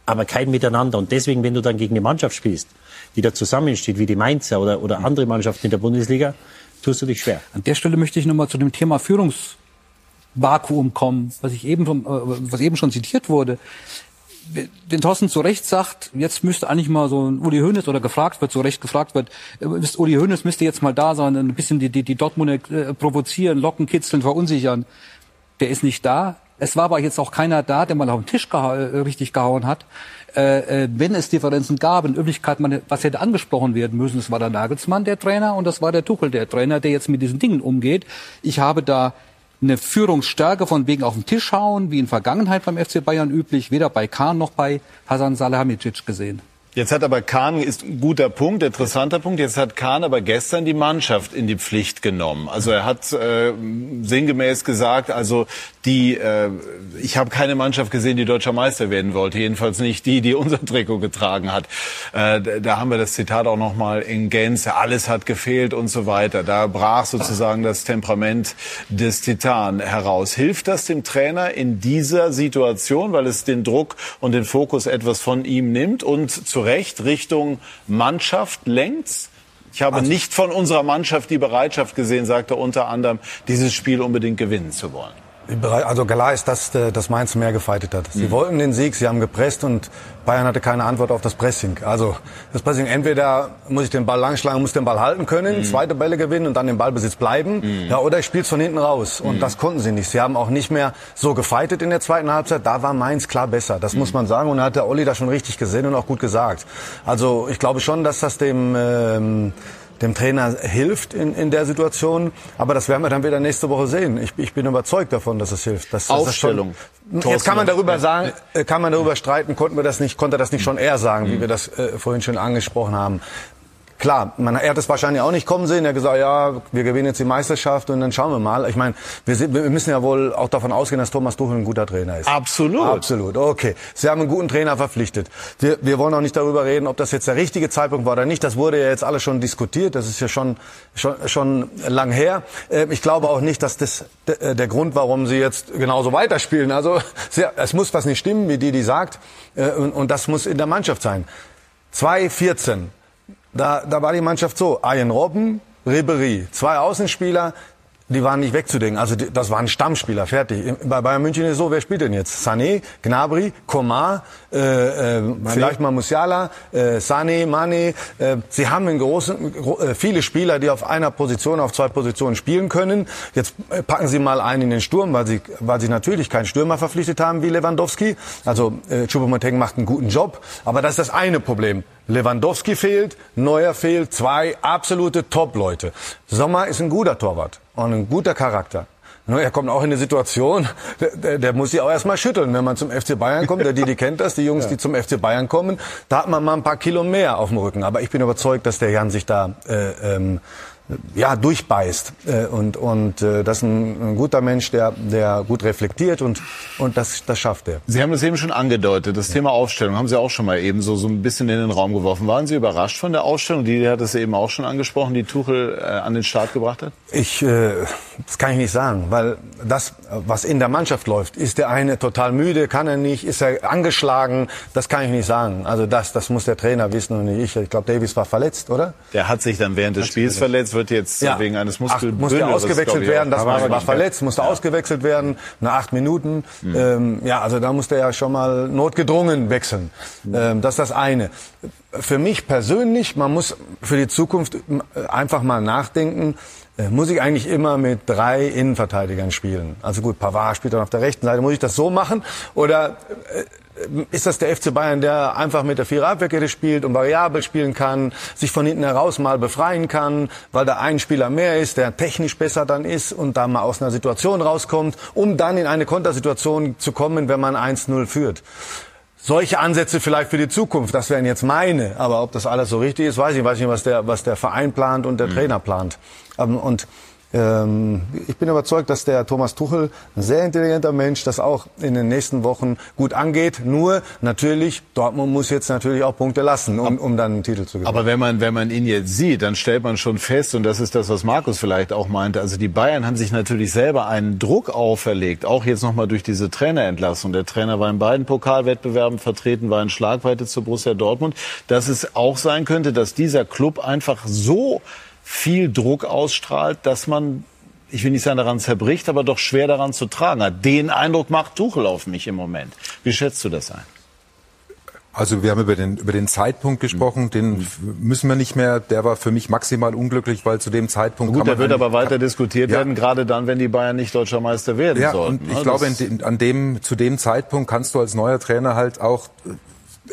aber kein Miteinander. Und deswegen, wenn du dann gegen eine Mannschaft spielst, die da zusammensteht, wie die Mainzer oder, oder andere Mannschaften in der Bundesliga, tust du dich schwer. An der Stelle möchte ich nochmal zu dem Thema Führungsvakuum kommen, was ich eben, äh, was eben schon zitiert wurde. Wenn Thorsten zu Recht sagt, jetzt müsste eigentlich mal so ein Uli Hoeneß oder gefragt wird, zu Recht gefragt wird, äh, Uli Hoeneß müsste jetzt mal da sein, ein bisschen die, die, die Dortmunder äh, provozieren, locken, kitzeln, verunsichern. Der ist nicht da. Es war aber jetzt auch keiner da, der mal auf den Tisch geha äh, richtig gehauen hat. Äh, äh, wenn es Differenzen gab, in Öffentlichkeit, man, was hätte angesprochen werden müssen, es war der Nagelsmann, der Trainer, und das war der Tuchel, der Trainer, der jetzt mit diesen Dingen umgeht. Ich habe da eine Führungsstärke von wegen auf den Tisch hauen, wie in Vergangenheit beim FC Bayern üblich, weder bei Kahn noch bei Hasan Salihamidzic gesehen. Jetzt hat aber Kahn, ist ein guter Punkt, interessanter Punkt, jetzt hat Kahn aber gestern die Mannschaft in die Pflicht genommen. Also er hat äh, sinngemäß gesagt, also die, äh, ich habe keine Mannschaft gesehen, die deutscher Meister werden wollte, jedenfalls nicht die, die unser Trikot getragen hat. Äh, da haben wir das Zitat auch nochmal in Gänze, alles hat gefehlt und so weiter. Da brach sozusagen das Temperament des Titan heraus. Hilft das dem Trainer in dieser Situation, weil es den Druck und den Fokus etwas von ihm nimmt und zu Recht Richtung Mannschaft lenkt? Ich habe also, nicht von unserer Mannschaft die Bereitschaft gesehen, sagte unter anderem, dieses Spiel unbedingt gewinnen zu wollen. Also klar ist, dass, äh, dass Mainz mehr gefeitet hat. Sie mhm. wollten den Sieg, sie haben gepresst und Bayern hatte keine Antwort auf das Pressing. Also das Pressing, entweder muss ich den Ball langschlagen, muss den Ball halten können, mhm. zweite Bälle gewinnen und dann den Ballbesitz bleiben, mhm. ja, oder ich spiele von hinten raus. Und mhm. das konnten sie nicht. Sie haben auch nicht mehr so gefeitet in der zweiten Halbzeit. Da war Mainz klar besser, das muss mhm. man sagen. Und da hat der Olli da schon richtig gesehen und auch gut gesagt. Also ich glaube schon, dass das dem... Ähm, dem Trainer hilft in, in der Situation. Aber das werden wir dann wieder nächste Woche sehen. Ich, ich bin überzeugt davon, dass es hilft. Dass, Aufstellung. Das schon, jetzt kann man darüber sagen, äh, kann man darüber streiten, konnten wir das nicht, konnte das nicht schon eher sagen, wie wir das äh, vorhin schon angesprochen haben. Klar, man, er hat es wahrscheinlich auch nicht kommen sehen. Er hat gesagt, ja, wir gewinnen jetzt die Meisterschaft und dann schauen wir mal. Ich meine, wir, wir müssen ja wohl auch davon ausgehen, dass Thomas Tuchel ein guter Trainer ist. Absolut. Absolut, okay. Sie haben einen guten Trainer verpflichtet. Wir, wir wollen auch nicht darüber reden, ob das jetzt der richtige Zeitpunkt war oder nicht. Das wurde ja jetzt alles schon diskutiert. Das ist ja schon, schon, schon lang her. Ähm, ich glaube auch nicht, dass das äh, der Grund, warum sie jetzt genauso weiterspielen. Also es muss was nicht stimmen, wie die, die sagt. Äh, und das muss in der Mannschaft sein. 2-14 da, da war die Mannschaft so. Ian Robben, Ribery, zwei Außenspieler, die waren nicht wegzudenken. Also das waren Stammspieler, fertig. Bei Bayern München ist es so, wer spielt denn jetzt? Sané, Gnabry, Komar, äh, äh, vielleicht mal Musiala, äh, Sané, Mane. Äh, sie haben in großen, gro äh, viele Spieler, die auf einer Position, auf zwei Positionen spielen können. Jetzt äh, packen sie mal einen in den Sturm, weil sie, weil sie natürlich keinen Stürmer verpflichtet haben wie Lewandowski. Also äh, Choupo-Moting macht einen guten Job, aber das ist das eine Problem. Lewandowski fehlt, Neuer fehlt, zwei absolute Top-Leute. Sommer ist ein guter Torwart und ein guter Charakter. Er kommt auch in eine Situation, der, der, muss sich auch erstmal schütteln, wenn man zum FC Bayern kommt. Der Didi kennt das, die Jungs, ja. die zum FC Bayern kommen, da hat man mal ein paar Kilo mehr auf dem Rücken. Aber ich bin überzeugt, dass der Jan sich da äh, ähm, ja, durchbeißt. Äh, und und äh, das ist ein, ein guter Mensch, der, der gut reflektiert und, und das, das schafft er. Sie haben das eben schon angedeutet. Das ja. Thema Aufstellung haben Sie auch schon mal eben so, so ein bisschen in den Raum geworfen. Waren Sie überrascht von der Ausstellung? Die hat es eben auch schon angesprochen, die Tuchel äh, an den Start gebracht hat? Ich, äh, das kann ich nicht sagen, weil das, was in der Mannschaft läuft, ist der eine total müde, kann er nicht, ist er angeschlagen, das kann ich nicht sagen. Also das, das muss der Trainer wissen und nicht ich. Ich glaube, Davies war verletzt, oder? Der hat sich dann während des Spiels verletzt wird jetzt ja. wegen eines Muskelbündes. Musste ausgewechselt werden, das war, war verletzt, musste ja. ausgewechselt werden, nach acht Minuten. Mhm. Ähm, ja, also da musste er ja schon mal notgedrungen wechseln. Mhm. Ähm, das ist das eine. Für mich persönlich, man muss für die Zukunft einfach mal nachdenken, äh, muss ich eigentlich immer mit drei Innenverteidigern spielen. Also gut, Pavard spielt dann auf der rechten Seite. Muss ich das so machen? Oder äh, ist das der FC Bayern, der einfach mit der Viererabwehrkette spielt und variabel spielen kann, sich von hinten heraus mal befreien kann, weil da ein Spieler mehr ist, der technisch besser dann ist und da mal aus einer Situation rauskommt, um dann in eine Kontersituation zu kommen, wenn man 1-0 führt. Solche Ansätze vielleicht für die Zukunft, das wären jetzt meine, aber ob das alles so richtig ist, weiß ich, ich weiß nicht, was der, was der Verein plant und der mhm. Trainer plant. Ähm, und ähm, ich bin überzeugt, dass der Thomas Tuchel, ein sehr intelligenter Mensch, das auch in den nächsten Wochen gut angeht. Nur natürlich, Dortmund muss jetzt natürlich auch Punkte lassen, um, um dann einen Titel zu gewinnen. Aber wenn man, wenn man ihn jetzt sieht, dann stellt man schon fest, und das ist das, was Markus vielleicht auch meinte, also die Bayern haben sich natürlich selber einen Druck auferlegt, auch jetzt nochmal durch diese Trainerentlassung. Der Trainer war in beiden Pokalwettbewerben vertreten, war in Schlagweite zu Borussia Dortmund, dass es auch sein könnte, dass dieser Club einfach so viel Druck ausstrahlt, dass man, ich will nicht sagen, daran zerbricht, aber doch schwer daran zu tragen hat. Den Eindruck macht Tuchel auf mich im Moment. Wie schätzt du das ein? Also wir haben über den, über den Zeitpunkt gesprochen, den müssen wir nicht mehr, der war für mich maximal unglücklich, weil zu dem Zeitpunkt Gut, der wird aber weiter diskutiert ja. werden, gerade dann, wenn die Bayern nicht deutscher Meister werden ja, sollten. Und ich ne? glaube, an dem, zu dem Zeitpunkt kannst du als neuer Trainer halt auch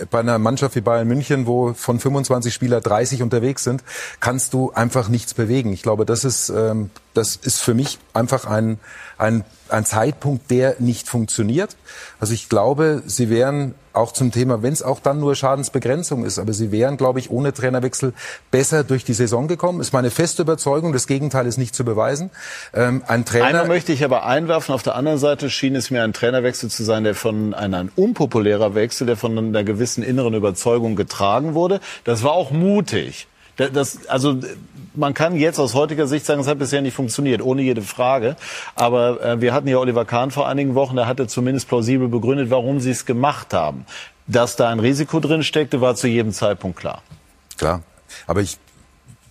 bei einer Mannschaft wie Bayern München, wo von 25 Spieler 30 unterwegs sind, kannst du einfach nichts bewegen. Ich glaube, das ist, ähm, das ist für mich einfach ein, ein, ein Zeitpunkt, der nicht funktioniert. Also ich glaube, sie wären auch zum Thema, wenn es auch dann nur Schadensbegrenzung ist, aber sie wären, glaube ich, ohne Trainerwechsel besser durch die Saison gekommen. Ist meine feste Überzeugung. Das Gegenteil ist nicht zu beweisen. Ähm, ein Trainer. Einer möchte ich aber einwerfen. Auf der anderen Seite schien es mir ein Trainerwechsel zu sein, der von ein, ein unpopulärer Wechsel, der von einer gewissen inneren Überzeugung getragen wurde. Das war auch mutig. Das, also man kann jetzt aus heutiger Sicht sagen, es hat bisher nicht funktioniert, ohne jede Frage. Aber äh, wir hatten ja Oliver Kahn vor einigen Wochen, der hatte zumindest plausibel begründet, warum sie es gemacht haben. Dass da ein Risiko drin steckte, war zu jedem Zeitpunkt klar. Klar. Aber ich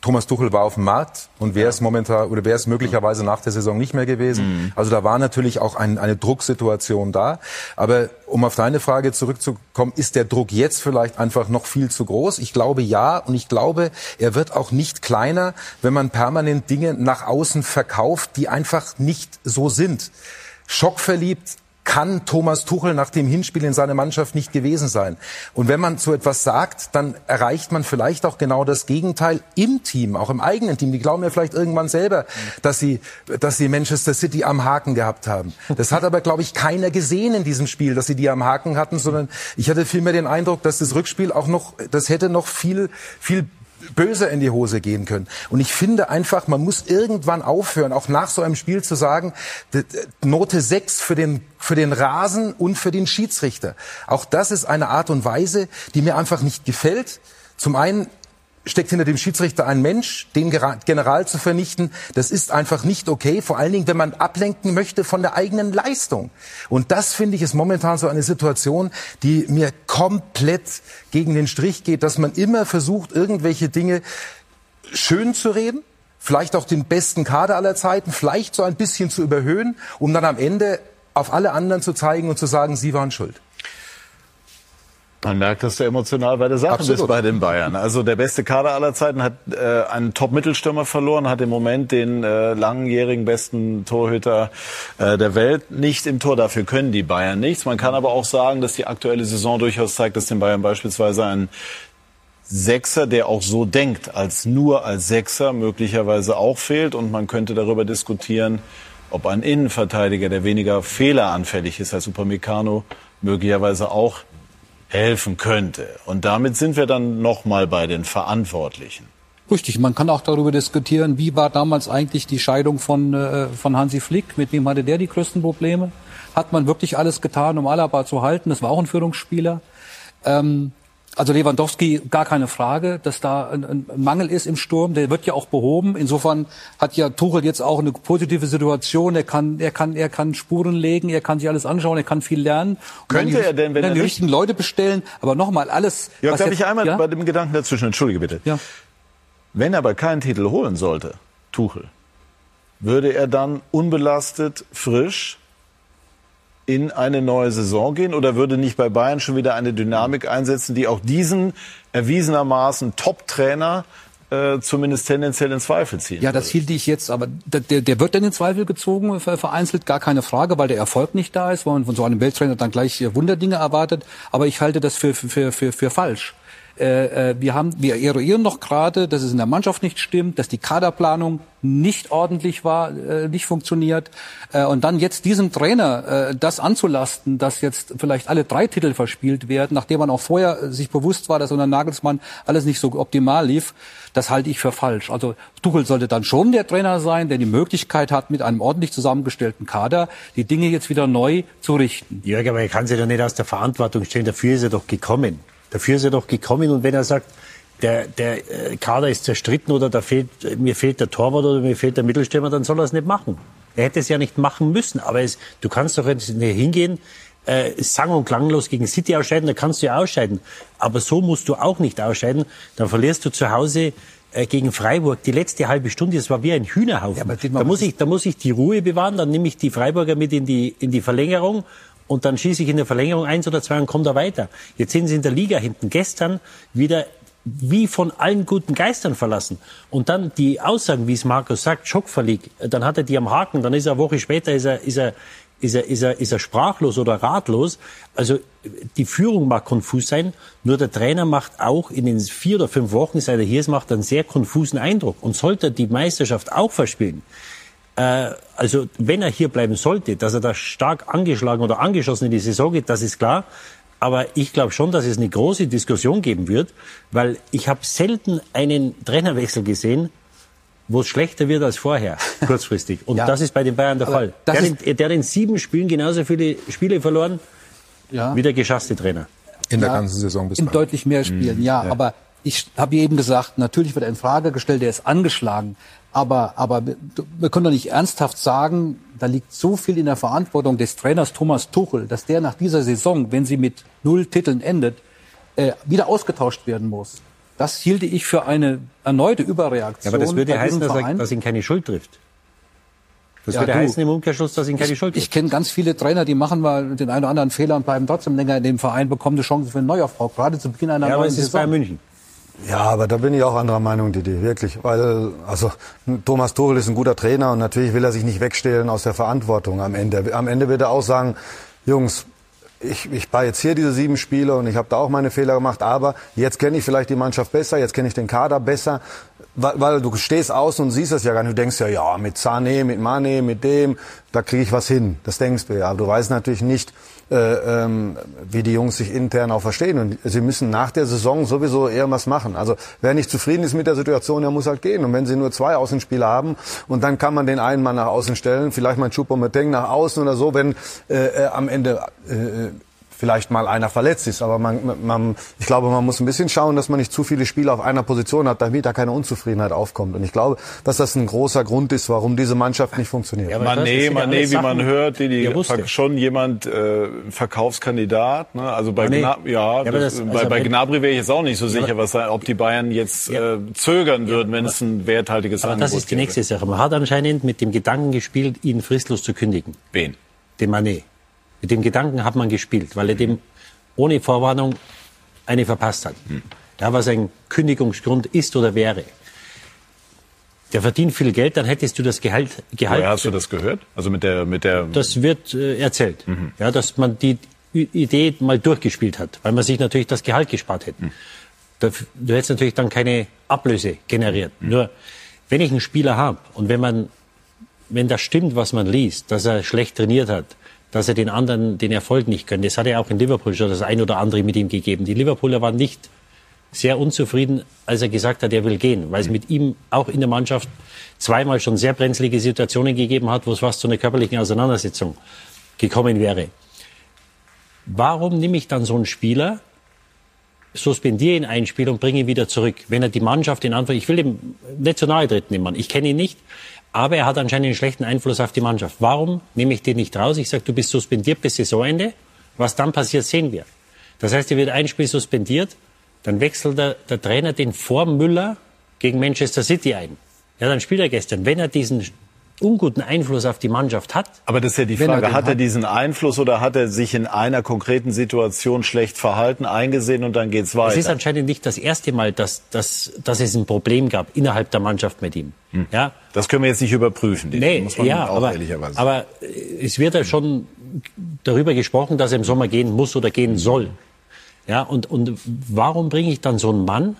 Thomas Tuchel war auf dem Markt und wäre es momentan oder wäre es möglicherweise nach der Saison nicht mehr gewesen. Mhm. Also da war natürlich auch ein, eine Drucksituation da. Aber um auf deine Frage zurückzukommen, ist der Druck jetzt vielleicht einfach noch viel zu groß? Ich glaube ja und ich glaube, er wird auch nicht kleiner, wenn man permanent Dinge nach außen verkauft, die einfach nicht so sind. Schockverliebt kann Thomas Tuchel nach dem Hinspiel in seiner Mannschaft nicht gewesen sein. Und wenn man so etwas sagt, dann erreicht man vielleicht auch genau das Gegenteil im Team, auch im eigenen Team. Die glauben ja vielleicht irgendwann selber, dass sie, dass sie Manchester City am Haken gehabt haben. Das hat aber, glaube ich, keiner gesehen in diesem Spiel, dass sie die am Haken hatten, sondern ich hatte vielmehr den Eindruck, dass das Rückspiel auch noch, das hätte noch viel, viel böser in die Hose gehen können. Und ich finde einfach, man muss irgendwann aufhören, auch nach so einem Spiel zu sagen, Note 6 für den, für den Rasen und für den Schiedsrichter. Auch das ist eine Art und Weise, die mir einfach nicht gefällt. Zum einen steckt hinter dem Schiedsrichter ein Mensch, den General zu vernichten, das ist einfach nicht okay, vor allen Dingen, wenn man ablenken möchte von der eigenen Leistung. Und das finde ich ist momentan so eine Situation, die mir komplett gegen den Strich geht, dass man immer versucht, irgendwelche Dinge schön zu reden, vielleicht auch den besten Kader aller Zeiten, vielleicht so ein bisschen zu überhöhen, um dann am Ende auf alle anderen zu zeigen und zu sagen, sie waren schuld. Man merkt, dass du emotional bei der Sache Absolut. bist bei den Bayern. Also der beste Kader aller Zeiten hat äh, einen Top-Mittelstürmer verloren, hat im Moment den äh, langjährigen besten Torhüter äh, der Welt nicht im Tor. Dafür können die Bayern nichts. Man kann aber auch sagen, dass die aktuelle Saison durchaus zeigt, dass den Bayern beispielsweise ein Sechser, der auch so denkt, als nur als Sechser möglicherweise auch fehlt. Und man könnte darüber diskutieren, ob ein Innenverteidiger, der weniger fehleranfällig ist als Upamecano, möglicherweise auch helfen könnte. Und damit sind wir dann nochmal bei den Verantwortlichen. Richtig, man kann auch darüber diskutieren, wie war damals eigentlich die Scheidung von, äh, von Hansi Flick, mit wem hatte der die größten Probleme? Hat man wirklich alles getan, um Alaba zu halten? Das war auch ein Führungsspieler. Ähm, also Lewandowski, gar keine Frage, dass da ein, ein Mangel ist im Sturm. Der wird ja auch behoben. Insofern hat ja Tuchel jetzt auch eine positive Situation. Er kann, er kann, er kann Spuren legen, er kann sich alles anschauen, er kann viel lernen. Könnte die, er denn, wenn er die richtigen Leute bestellen? Aber nochmal, alles. Jörg, darf jetzt- ich einmal ja? bei dem Gedanken dazwischen, entschuldige bitte. Ja. Wenn er aber keinen Titel holen sollte, Tuchel, würde er dann unbelastet, frisch in eine neue Saison gehen oder würde nicht bei Bayern schon wieder eine Dynamik einsetzen, die auch diesen erwiesenermaßen Top-Trainer äh, zumindest tendenziell in Zweifel ziehen? Ja, das hielte ich jetzt, aber der, der wird dann in Zweifel gezogen, ver- vereinzelt, gar keine Frage, weil der Erfolg nicht da ist, weil man von so einem Welttrainer dann gleich äh, Wunderdinge erwartet. Aber ich halte das für, für, für, für falsch. Äh, äh, wir haben, wir eruieren noch gerade, dass es in der Mannschaft nicht stimmt, dass die Kaderplanung nicht ordentlich war, äh, nicht funktioniert. Äh, und dann jetzt diesem Trainer äh, das anzulasten, dass jetzt vielleicht alle drei Titel verspielt werden, nachdem man auch vorher sich bewusst war, dass unter Nagelsmann alles nicht so optimal lief, das halte ich für falsch. Also Tuchel sollte dann schon der Trainer sein, der die Möglichkeit hat, mit einem ordentlich zusammengestellten Kader die Dinge jetzt wieder neu zu richten. Jörg, aber er kann sich doch nicht aus der Verantwortung stellen. Dafür ist er doch gekommen. Dafür ist er doch gekommen. Und wenn er sagt, der, der äh, Kader ist zerstritten oder da fehlt, äh, mir fehlt der Torwart oder mir fehlt der Mittelstürmer, dann soll er es nicht machen. Er hätte es ja nicht machen müssen. Aber es, du kannst doch jetzt nicht hingehen, äh, sang- und klanglos gegen City ausscheiden, da kannst du ja ausscheiden. Aber so musst du auch nicht ausscheiden. Dann verlierst du zu Hause äh, gegen Freiburg die letzte halbe Stunde, das war wie ein Hühnerhaufen. da, muss ich, da muss ich die Ruhe bewahren, dann nehme ich die Freiburger mit in die, in die Verlängerung und dann schieße ich in der Verlängerung eins oder zwei und komme da weiter. Jetzt sind sie in der Liga hinten. Gestern wieder wie von allen guten Geistern verlassen. Und dann die Aussagen, wie es Markus sagt, schockverlieg, dann hat er die am Haken, dann ist er eine Woche später, ist er, ist er, ist er, ist er, ist er sprachlos oder ratlos. Also die Führung mag konfus sein, nur der Trainer macht auch in den vier oder fünf Wochen, seit er hier ist, macht einen sehr konfusen Eindruck. Und sollte die Meisterschaft auch verspielen, äh, also wenn er hier bleiben sollte, dass er da stark angeschlagen oder angeschossen in die Saison geht, das ist klar. Aber ich glaube schon, dass es eine große Diskussion geben wird, weil ich habe selten einen Trainerwechsel gesehen, wo es schlechter wird als vorher, kurzfristig. Und Ja. das ist bei den Bayern der Aber Fall. Der, ist- hat in, der hat in sieben Spielen genauso viele Spiele verloren Ja. wie der geschasste Trainer. In der Ja, ganzen Saison bis In deutlich mehr Spielen, ja. Ja. Aber ich habe eben gesagt, natürlich wird er in Frage gestellt, er ist angeschlagen. Aber, aber wir können doch nicht ernsthaft sagen, da liegt so viel in der Verantwortung des Trainers Thomas Tuchel, dass der nach dieser Saison, wenn sie mit null Titeln endet, äh, wieder ausgetauscht werden muss. Das hielte ich für eine erneute Ja, Überreaktion. aber das würde bei heißen, dass, er, dass ihn keine Schuld trifft. Das Ja, würde du. heißen im Umkehrschluss, dass ihn keine ich, Schuld trifft. Ich kenne ganz viele Trainer, die machen mal den einen oder anderen Fehler und bleiben trotzdem länger in dem Verein, bekommen eine Chance für einen Neuaufbau, gerade zu Beginn einer Ja, aber neuen es ist Saison. Bayern München. Ja, aber da bin ich auch anderer Meinung, Didi, wirklich. Weil, also, Thomas Tuchel ist ein guter Trainer und natürlich will er sich nicht wegstehlen aus der Verantwortung am Ende. Am Ende wird er auch sagen, Jungs, ich, ich war jetzt hier diese sieben Spiele und ich habe da auch meine Fehler gemacht, aber jetzt kenne ich vielleicht die Mannschaft besser, jetzt kenne ich den Kader besser, weil, weil du stehst außen und siehst das ja gar nicht. Du denkst ja, ja, mit Sané, mit Mane, mit dem, da kriege ich was hin. Das denkst du ja. Aber du weißt natürlich nicht, äh, ähm, wie die Jungs sich intern auch verstehen. Und sie müssen nach der Saison sowieso irgendwas machen. Also wer nicht zufrieden ist mit der Situation, der muss halt gehen. Und wenn sie nur zwei Außenspieler haben und dann kann man den einen Mann nach außen stellen, vielleicht mal Choupo-Moting nach außen oder so, wenn äh, äh, am Ende äh, vielleicht mal einer verletzt ist. Aber man, man, ich glaube, man muss ein bisschen schauen, dass man nicht zu viele Spieler auf einer Position hat, damit da keine Unzufriedenheit aufkommt. Und ich glaube, dass das ein großer Grund ist, warum diese Mannschaft nicht funktioniert. Ja, Mané, Mané, wie man hört, die, die schon jemand äh, Verkaufskandidat. Ne? Also bei, Gna ja, ja das, bei, also bei Gnabry wäre ich jetzt auch nicht so sicher, was, ob die Bayern jetzt äh, zögern würden, wenn es ein werthaltiges aber Angebot Das ist die nächste Sache. Man hat anscheinend mit dem Gedanken gespielt, ihn fristlos zu kündigen. Wen? Den Mané. Mit dem Gedanken hat man gespielt, weil er dem ohne Vorwarnung eine verpasst hat. Hm. Ja, was ein Kündigungsgrund ist oder wäre. Der verdient viel Geld, dann hättest du das Gehalt. Gehalt Woher hast du das gehört? Also mit der, mit der. Das wird äh, erzählt. Mhm. Ja, dass man die Idee mal durchgespielt hat, weil man sich natürlich das Gehalt gespart hätte. Mhm. Du hättest natürlich dann keine Ablöse generiert. Mhm. Nur, wenn ich einen Spieler habe und wenn man, wenn das stimmt, was man liest, dass er schlecht trainiert hat, dass er den anderen den Erfolg nicht gönnt. Das hat er auch in Liverpool schon das ein oder andere mit ihm gegeben. Die Liverpooler waren nicht sehr unzufrieden, als er gesagt hat, er will gehen, weil es mit ihm auch in der Mannschaft zweimal schon sehr brenzlige Situationen gegeben hat, wo es fast zu einer körperlichen Auseinandersetzung gekommen wäre. Warum nehme ich dann so einen Spieler, suspendiere ihn ein Spiel und bringe ihn wieder zurück, wenn er die Mannschaft in Anführungszeichen, ich will ihm nicht zu nahe treten, den Mann, ich kenne ihn nicht, aber er hat anscheinend einen schlechten Einfluss auf die Mannschaft. Warum nehme ich den nicht raus? Ich sage, du bist suspendiert bis Saisonende. Was dann passiert, sehen wir. Das heißt, er wird ein Spiel suspendiert, dann wechselt der, der Trainer den vor Müller gegen Manchester City ein. Ja, dann spielt er gestern. Wenn er diesen unguten Einfluss auf die Mannschaft hat. Aber das ist ja die Frage, er hat er diesen Einfluss oder hat er sich in einer konkreten Situation schlecht verhalten, eingesehen und dann geht's weiter? Es ist anscheinend nicht das erste Mal, dass, dass, dass es ein Problem gab innerhalb der Mannschaft mit ihm. Hm. Ja? Das können wir jetzt nicht überprüfen. Nee, muss man ja, auch aber, ehrlicherweise aber es wird ja schon darüber gesprochen, dass er im Sommer gehen muss oder gehen soll. Ja, und, und warum bringe ich dann so einen Mann,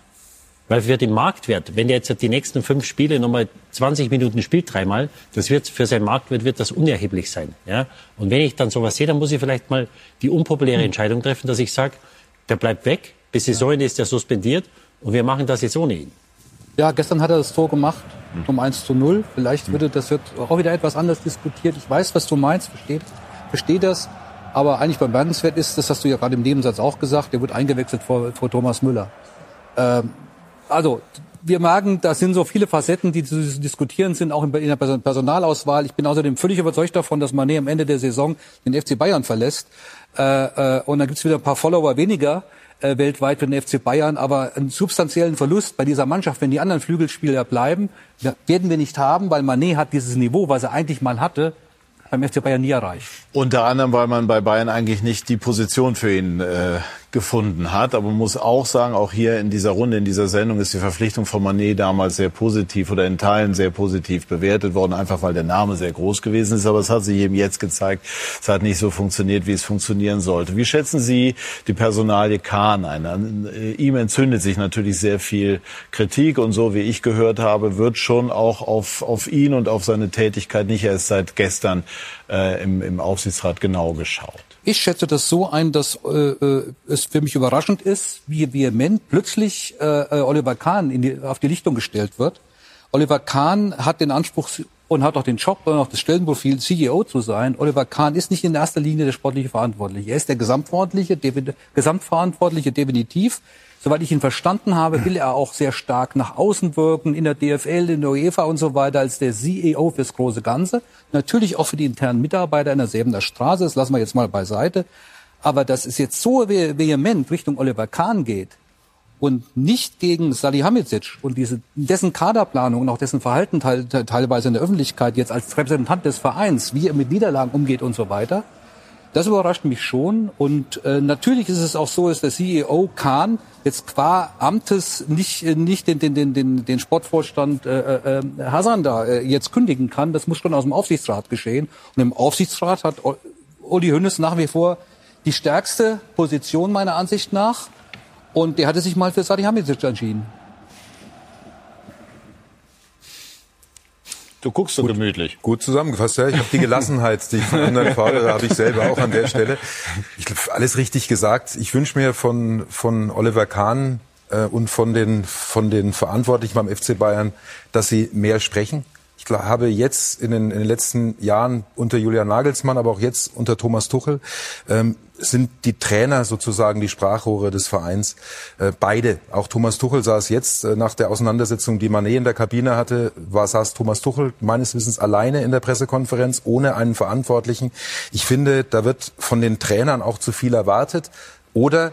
weil für den Marktwert, wenn der jetzt die nächsten fünf Spiele nochmal 20 Minuten spielt, dreimal, das wird für seinen Marktwert wird das unerheblich sein. Ja? Und wenn ich dann sowas sehe, dann muss ich vielleicht mal die unpopuläre Entscheidung treffen, dass ich sage, der bleibt weg, bis Saisonende ist er suspendiert und wir machen das jetzt ohne ihn. Ja, gestern hat er das Tor gemacht, um 1 zu 0. Vielleicht würde das wird auch wieder etwas anders diskutiert. Ich weiß, was du meinst, verstehe versteh das. Aber eigentlich bemerkenswert ist, das hast du ja gerade im Nebensatz auch gesagt, der wird eingewechselt vor, vor Thomas Müller. Ähm, also wir merken, da sind so viele Facetten, die zu diskutieren sind, auch in der Personalauswahl. Ich bin außerdem völlig überzeugt davon, dass Mané am Ende der Saison den FC Bayern verlässt. Äh, äh, und dann gibt's wieder ein paar Follower weniger äh, weltweit für den FC Bayern. Aber einen substanziellen Verlust bei dieser Mannschaft, wenn die anderen Flügelspieler bleiben, werden wir nicht haben, weil Mané hat dieses Niveau, was er eigentlich mal hatte, beim FC Bayern nie erreicht. Unter anderem, weil man bei Bayern eigentlich nicht die Position für ihn äh, gefunden hat. Aber man muss auch sagen, auch hier in dieser Runde, in dieser Sendung ist die Verpflichtung von Manet damals sehr positiv oder in Teilen sehr positiv bewertet worden, einfach weil der Name sehr groß gewesen ist. Aber es hat sich eben jetzt gezeigt, es hat nicht so funktioniert, wie es funktionieren sollte. Wie schätzen Sie die Personalie Kahn ein? Äh, ihm entzündet sich natürlich sehr viel Kritik und so wie ich gehört habe, wird schon auch auf, auf ihn und auf seine Tätigkeit nicht erst seit gestern äh, im, im Aufsichtsrat genau geschaut. Ich schätze das so ein, dass äh, äh, es für mich überraschend ist, wie vehement plötzlich äh, äh, Oliver Kahn in die, auf die Lichtung gestellt wird. Oliver Kahn hat den Anspruch und hat auch den Job und auch das Stellenprofil, CEO zu sein. Oliver Kahn ist nicht in erster Linie der sportliche Verantwortliche. Er ist der Gesamtverantwortliche, Gesamtverantwortliche definitiv. Soweit ich ihn verstanden habe, will er auch sehr stark nach außen wirken, in der DFL, in der UEFA und so weiter, als der CEO fürs große Ganze. Natürlich auch für die internen Mitarbeiter in der Säbener Straße, das lassen wir jetzt mal beiseite. Aber dass es jetzt so vehement Richtung Oliver Kahn geht und nicht gegen Salihamidzic und diese, dessen Kaderplanung und auch dessen Verhalten teil, teilweise in der Öffentlichkeit jetzt als Repräsentant des Vereins, wie er mit Niederlagen umgeht und so weiter, das überrascht mich schon. Und äh, natürlich ist es auch so, dass der CEO Kahn jetzt qua Amtes nicht, äh, nicht den, den, den, den, Sportvorstand äh, äh, Hasan da äh, jetzt kündigen kann. Das muss schon aus dem Aufsichtsrat geschehen. Und im Aufsichtsrat hat Uli Hünnes nach wie vor die stärkste Position meiner Ansicht nach. Und der hatte sich mal für Salihamidzic entschieden. Du guckst so gut, gemütlich. Gut zusammengefasst, ja. Ich habe die Gelassenheit, die ich von anderen da habe ich selber auch an der Stelle. Ich glaube, alles richtig gesagt. Ich wünsche mir von, von Oliver Kahn äh, und von den, von den Verantwortlichen beim FC Bayern, dass sie mehr sprechen. Ich habe jetzt in den, in den letzten Jahren unter Julian Nagelsmann, aber auch jetzt unter Thomas Tuchel, ähm, sind die Trainer sozusagen die Sprachrohre des Vereins. Äh, beide. Auch Thomas Tuchel saß jetzt äh, nach der Auseinandersetzung, die Manet in der Kabine hatte, war saß Thomas Tuchel meines Wissens alleine in der Pressekonferenz ohne einen Verantwortlichen. Ich finde, da wird von den Trainern auch zu viel erwartet. Oder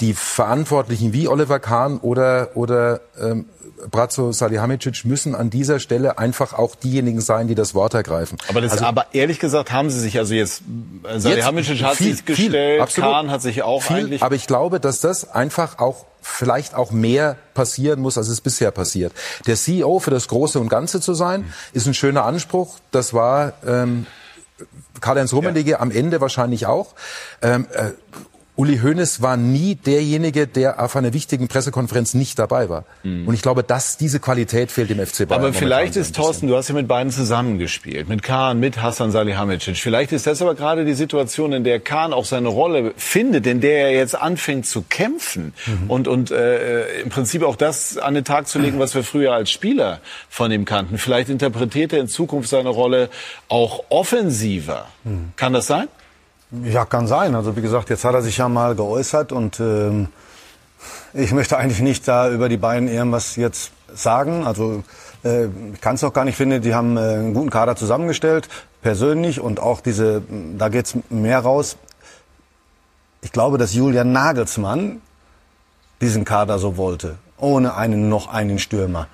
die Verantwortlichen wie Oliver Kahn oder, oder ähm, Brazzo Salihamidzic müssen an dieser Stelle einfach auch diejenigen sein, die das Wort ergreifen. Aber, das, also, aber ehrlich gesagt haben sie sich also jetzt, äh, Salihamidzic hat viel, sich gestellt, viel, Kahn hat sich auch viel, eigentlich... Aber ich glaube, dass das einfach auch vielleicht auch mehr passieren muss, als es bisher passiert. Der CEO für das Große und Ganze zu sein, ist ein schöner Anspruch. Das war ähm, Karl-Heinz Rummenigge ja. am Ende wahrscheinlich auch. Ähm, äh, Uli Hoeneß war nie derjenige, der auf einer wichtigen Pressekonferenz nicht dabei war. Mhm. Und ich glaube, dass diese Qualität fehlt im FC Bayern. Aber vielleicht ist Thorsten, du hast ja mit beiden zusammengespielt, mit Kahn, mit Hassan Salihamidzic. Vielleicht ist das aber gerade die Situation, in der Kahn auch seine Rolle findet, in der er jetzt anfängt zu kämpfen mhm. und und äh, im Prinzip auch das an den Tag zu legen, was wir früher als Spieler von ihm kannten. Vielleicht interpretiert er in Zukunft seine Rolle auch offensiver. Mhm. Kann das sein? Ja, kann sein. Also wie gesagt, jetzt hat er sich ja mal geäußert und ähm, ich möchte eigentlich nicht da über die beiden irgendwas jetzt sagen. Also äh, ich kann es auch gar nicht. Ich finde, die haben äh, einen guten Kader zusammengestellt, persönlich und auch diese, da geht's mehr raus. Ich glaube, dass Julian Nagelsmann diesen Kader so wollte, ohne einen noch einen Stürmer.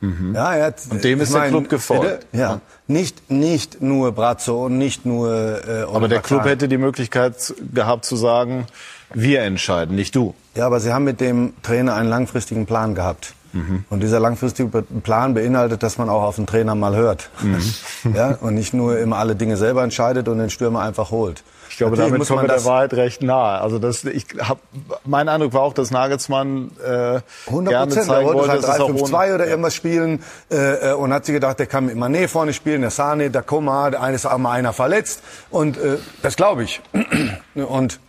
Mhm. Ja, er hat, und dem ist mein, der Club gefolgt. Ja, ja, nicht nicht nur Brazzo und nicht nur. Äh, aber der Club hätte die Möglichkeit gehabt zu sagen, wir entscheiden, nicht du. Ja, aber sie haben mit dem Trainer einen langfristigen Plan gehabt. Mhm. Und dieser langfristige Plan beinhaltet, dass man auch auf den Trainer mal hört. Mhm. ja, und nicht nur immer alle Dinge selber entscheidet und den Stürmer einfach holt. Ich glaube, Natürlich damit kommen wir der Wahrheit recht nahe. Also das, ich hab, mein Eindruck war auch, dass Nagelsmann äh, 100 gerne zeigen der wollte, halt 3, 5, 2 oder irgendwas spielen äh, und hat sich gedacht, der kann mit Mané vorne spielen, der Sane, der Koma, der eine ist auch mal einer verletzt und äh, das glaube ich. und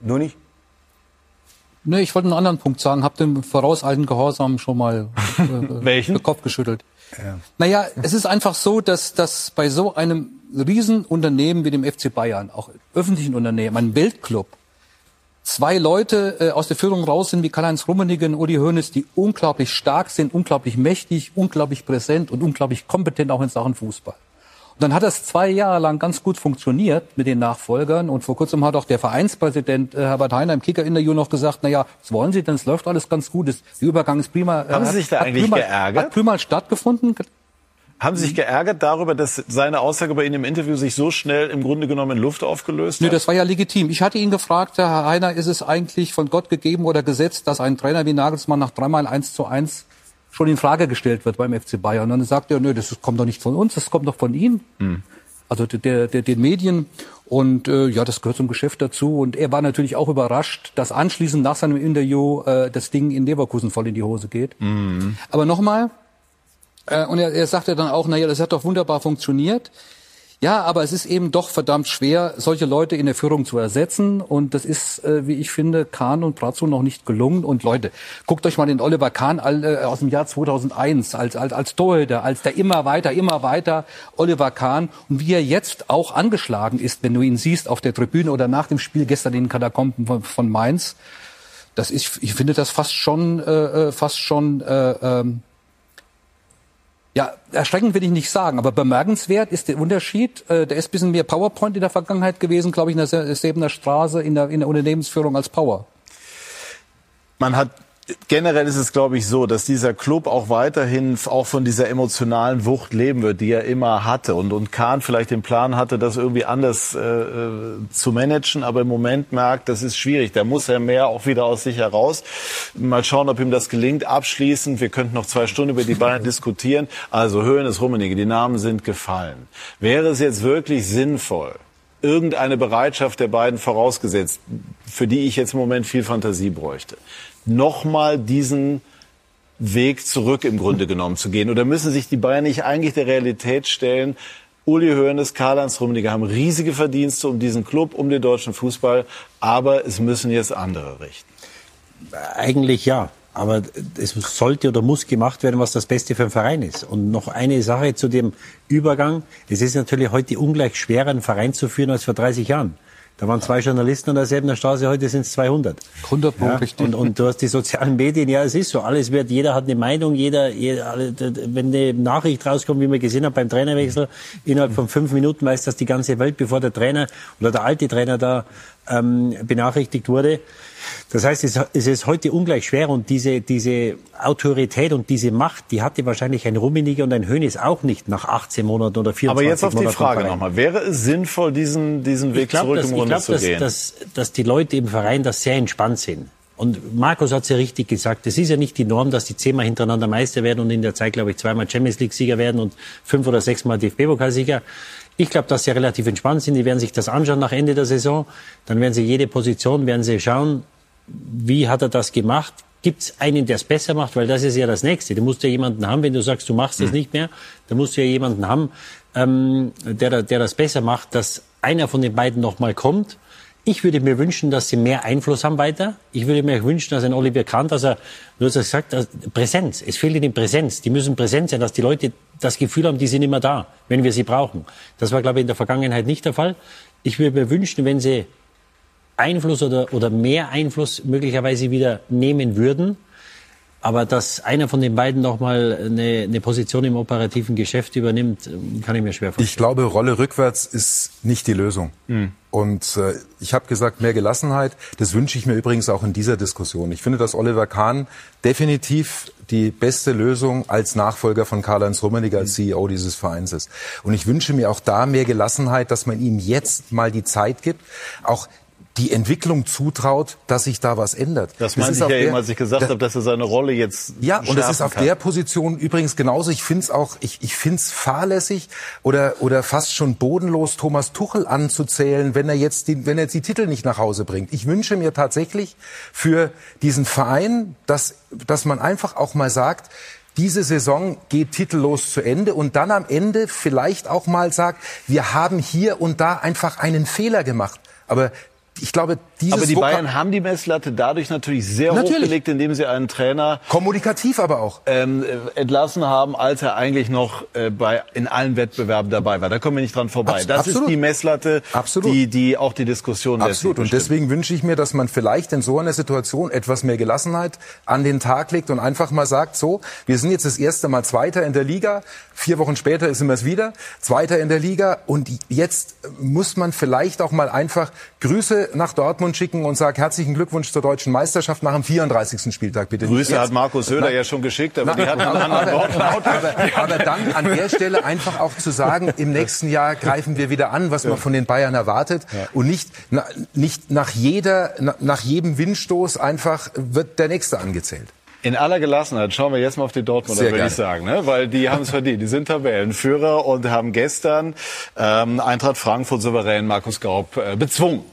du nicht? Nee, ich wollte einen anderen Punkt sagen. Hab den vorauseilenden Gehorsam schon mal äh, Welchen? den Kopf geschüttelt. Ja. Naja, es ist einfach so, dass, dass bei so einem Riesenunternehmen wie dem FC Bayern, auch öffentlichen Unternehmen, ein Weltclub, zwei Leute äh, aus der Führung raus sind wie Karl-Heinz Rummenigge und Uli Hoeneß, die unglaublich stark sind, unglaublich mächtig, unglaublich präsent und unglaublich kompetent auch in Sachen Fußball. Und dann hat das zwei Jahre lang ganz gut funktioniert mit den Nachfolgern. Und vor kurzem hat auch der Vereinspräsident äh, Herbert Heiner im Kicker-Interview noch gesagt, na ja, was wollen Sie denn? Es läuft alles ganz gut. Der Übergang ist prima. Haben Sie sich da eigentlich prima, geärgert? Hat prima stattgefunden. Haben Sie sich geärgert darüber, dass seine Aussage bei Ihnen im Interview sich so schnell im Grunde genommen in Luft aufgelöst hat? Nee, das war ja legitim. Ich hatte ihn gefragt, Herr Heiner, ist es eigentlich von Gott gegeben oder gesetzt, dass ein Trainer wie Nagelsmann nach dreimal eins zu eins schon in Frage gestellt wird beim FC Bayern? Und dann sagt er, nö, das kommt doch nicht von uns, das kommt doch von Ihnen. Hm. Also der, der, den Medien. Und äh, ja, das gehört zum Geschäft dazu. Und er war natürlich auch überrascht, dass anschließend nach seinem Interview äh, das Ding in Leverkusen voll in die Hose geht. Mhm. Aber nochmal, äh, und er, er sagte dann auch, naja, das hat doch wunderbar funktioniert. Ja, aber es ist eben doch verdammt schwer, solche Leute in der Führung zu ersetzen. Und das ist, äh, wie ich finde, Kahn und Brazzo noch nicht gelungen. Und Leute, guckt euch mal den Oliver Kahn äh, aus dem Jahr 2001 als, als, als Torhüter, als der immer weiter, immer weiter Oliver Kahn. Und wie er jetzt auch angeschlagen ist, wenn du ihn siehst auf der Tribüne oder nach dem Spiel gestern in den Katakomben von, von Mainz. Das ist, ich finde das fast schon, äh, äh fast schon, äh, ähm, ja, erschreckend will ich nicht sagen, aber bemerkenswert ist der Unterschied. Äh, da ist ein bisschen mehr PowerPoint in der Vergangenheit gewesen, glaube ich, in der Säbener Straße, in der, in der Unternehmensführung als Power. Man hat generell ist es, glaube ich, so, dass dieser Club auch weiterhin auch von dieser emotionalen Wucht leben wird, die er immer hatte. Und, und Kahn vielleicht den Plan hatte, das irgendwie anders äh, äh, zu managen, aber im Moment merkt, das ist schwierig. Da muss er mehr auch wieder aus sich heraus. Mal schauen, ob ihm das gelingt. Abschließend, wir könnten noch zwei Stunden über die Bayern diskutieren. Also Höhen ist Rummenigge, die Namen sind gefallen. Wäre es jetzt wirklich sinnvoll, irgendeine Bereitschaft der beiden vorausgesetzt, für die ich jetzt im Moment viel Fantasie bräuchte, nochmal diesen Weg zurück im Grunde genommen zu gehen? Oder müssen sich die Bayern nicht eigentlich der Realität stellen? Uli Hoeneß, Karl-Heinz Rummenigge haben riesige Verdienste um diesen Club, um den deutschen Fußball, aber es müssen jetzt andere richten. Eigentlich ja. aber es sollte oder muss gemacht werden, was das Beste für den Verein ist. Und noch eine Sache zu dem Übergang. Es ist natürlich heute ungleich schwerer, einen Verein zu führen als vor 30 Jahren. Da waren zwei Journalisten an derselben Straße, heute sind es 200. 100 Pro, ja, richtig. Und, und du hast die sozialen Medien, ja, es ist so, alles wird, jeder hat eine Meinung, jeder, jeder wenn eine Nachricht rauskommt, wie wir gesehen haben beim Trainerwechsel, innerhalb von fünf Minuten weiß das die ganze Welt, bevor der Trainer oder der alte Trainer da ähm, benachrichtigt wurde. Das heißt, es, es ist heute ungleich schwer und diese, diese Autorität und diese Macht, die hatte wahrscheinlich ein Rummenigge und ein Hönes auch nicht nach 18 Monaten oder 24 Monaten. Aber jetzt auf die Frage nochmal. Wäre es sinnvoll, diesen, diesen Weg Ich glaube, zurück dass, im ich Runde glaub, zu dass, gehen? dass, dass die Leute im Verein das sehr entspannt sind. Und Markus hat es ja richtig gesagt, es ist ja nicht die Norm, dass die zehnmal hintereinander Meister werden und in der Zeit, glaube ich, zweimal Champions League-Sieger werden und fünf oder sechsmal DFB-Pokalsieger. Ich glaube, dass sie relativ entspannt sind. Die werden sich das anschauen nach Ende der Saison. Dann werden sie jede Position, werden sie schauen, wie hat er das gemacht? Gibt es einen, der es besser macht? Weil das ist ja das Nächste. Du musst ja jemanden haben, wenn du sagst, du machst es nicht mehr, dann musst du ja jemanden haben, ähm, der, der das besser macht, dass einer von den beiden nochmal kommt. Ich würde mir wünschen, dass sie mehr Einfluss haben weiter. Ich würde mir wünschen, dass ein Oliver Kahn, dass er, du hast ja gesagt, Präsenz. Es fehlt ihnen Präsenz. Die müssen präsent sein, dass die Leute das Gefühl haben, die sind immer da, wenn wir sie brauchen. Das war, glaube ich, in der Vergangenheit nicht der Fall. Ich würde mir wünschen, wenn sie Einfluss oder, oder mehr Einfluss möglicherweise wieder nehmen würden. Aber dass einer von den beiden nochmal eine, eine Position im operativen Geschäft übernimmt, kann ich mir schwer vorstellen. Ich glaube, Rolle rückwärts ist nicht die Lösung. Und äh, ich habe gesagt, mehr Gelassenheit. Das wünsche ich mir übrigens auch in dieser Diskussion. Ich finde, dass Oliver Kahn definitiv die beste Lösung als Nachfolger von Karl-Heinz Rummenigge als CEO dieses Vereins ist. Und ich wünsche mir auch da mehr Gelassenheit, dass man ihm jetzt mal die Zeit gibt, auch die Entwicklung zutraut, dass sich da was ändert. Das meinte ich ja der- eben, als ich gesagt das- habe, dass er seine Rolle jetzt ja, und das ist auf kann. der Position übrigens genauso. Ich finde es auch, ich, ich finde es fahrlässig oder, oder fast schon bodenlos, Thomas Tuchel anzuzählen, wenn er jetzt die, wenn er jetzt die Titel nicht nach Hause bringt. Ich wünsche mir tatsächlich für diesen Verein, dass, dass man einfach auch mal sagt, diese Saison geht titellos zu Ende und dann am Ende vielleicht auch mal sagt, wir haben hier und da einfach einen Fehler gemacht. Aber ich glaube, dieses Aber die Vokab- Bayern haben die Messlatte dadurch natürlich sehr Natürlich. hochgelegt, indem sie einen Trainer kommunikativ aber auch ähm, äh, entlassen haben, als er eigentlich noch äh, bei in allen Wettbewerben dabei war. Da kommen wir nicht dran vorbei. Abs- das absolut. ist die Messlatte, Absolut. die die auch die Diskussion Absolut. Und deswegen wünsche ich mir, dass man vielleicht in so einer Situation etwas mehr Gelassenheit an den Tag legt und einfach mal sagt, so, wir sind jetzt das erste Mal Zweiter in der Liga. Vier Wochen später sind wir es wieder. Zweiter in der Liga. Und jetzt muss man vielleicht auch mal einfach Grüße nach Dortmund schicken und sagen, herzlichen Glückwunsch zur deutschen Meisterschaft nach dem 34. Spieltag, bitte. Grüße Jetzt. hat Markus Söder ja schon geschickt, aber Nein, die hatten einen anderen Wortlaut. aber, aber dann an der Stelle einfach auch zu sagen, im nächsten Jahr greifen wir wieder an, was man von den Bayern erwartet und nicht, na, nicht nach jeder, na, nach jedem Windstoß einfach wird der nächste angezählt. In aller Gelassenheit schauen wir jetzt mal auf die Dortmunder, würde ich sagen, ne? weil die haben es verdient. Die sind Tabellenführer und haben gestern ähm, Eintracht Frankfurt souverän Markus Gaub äh, bezwungen.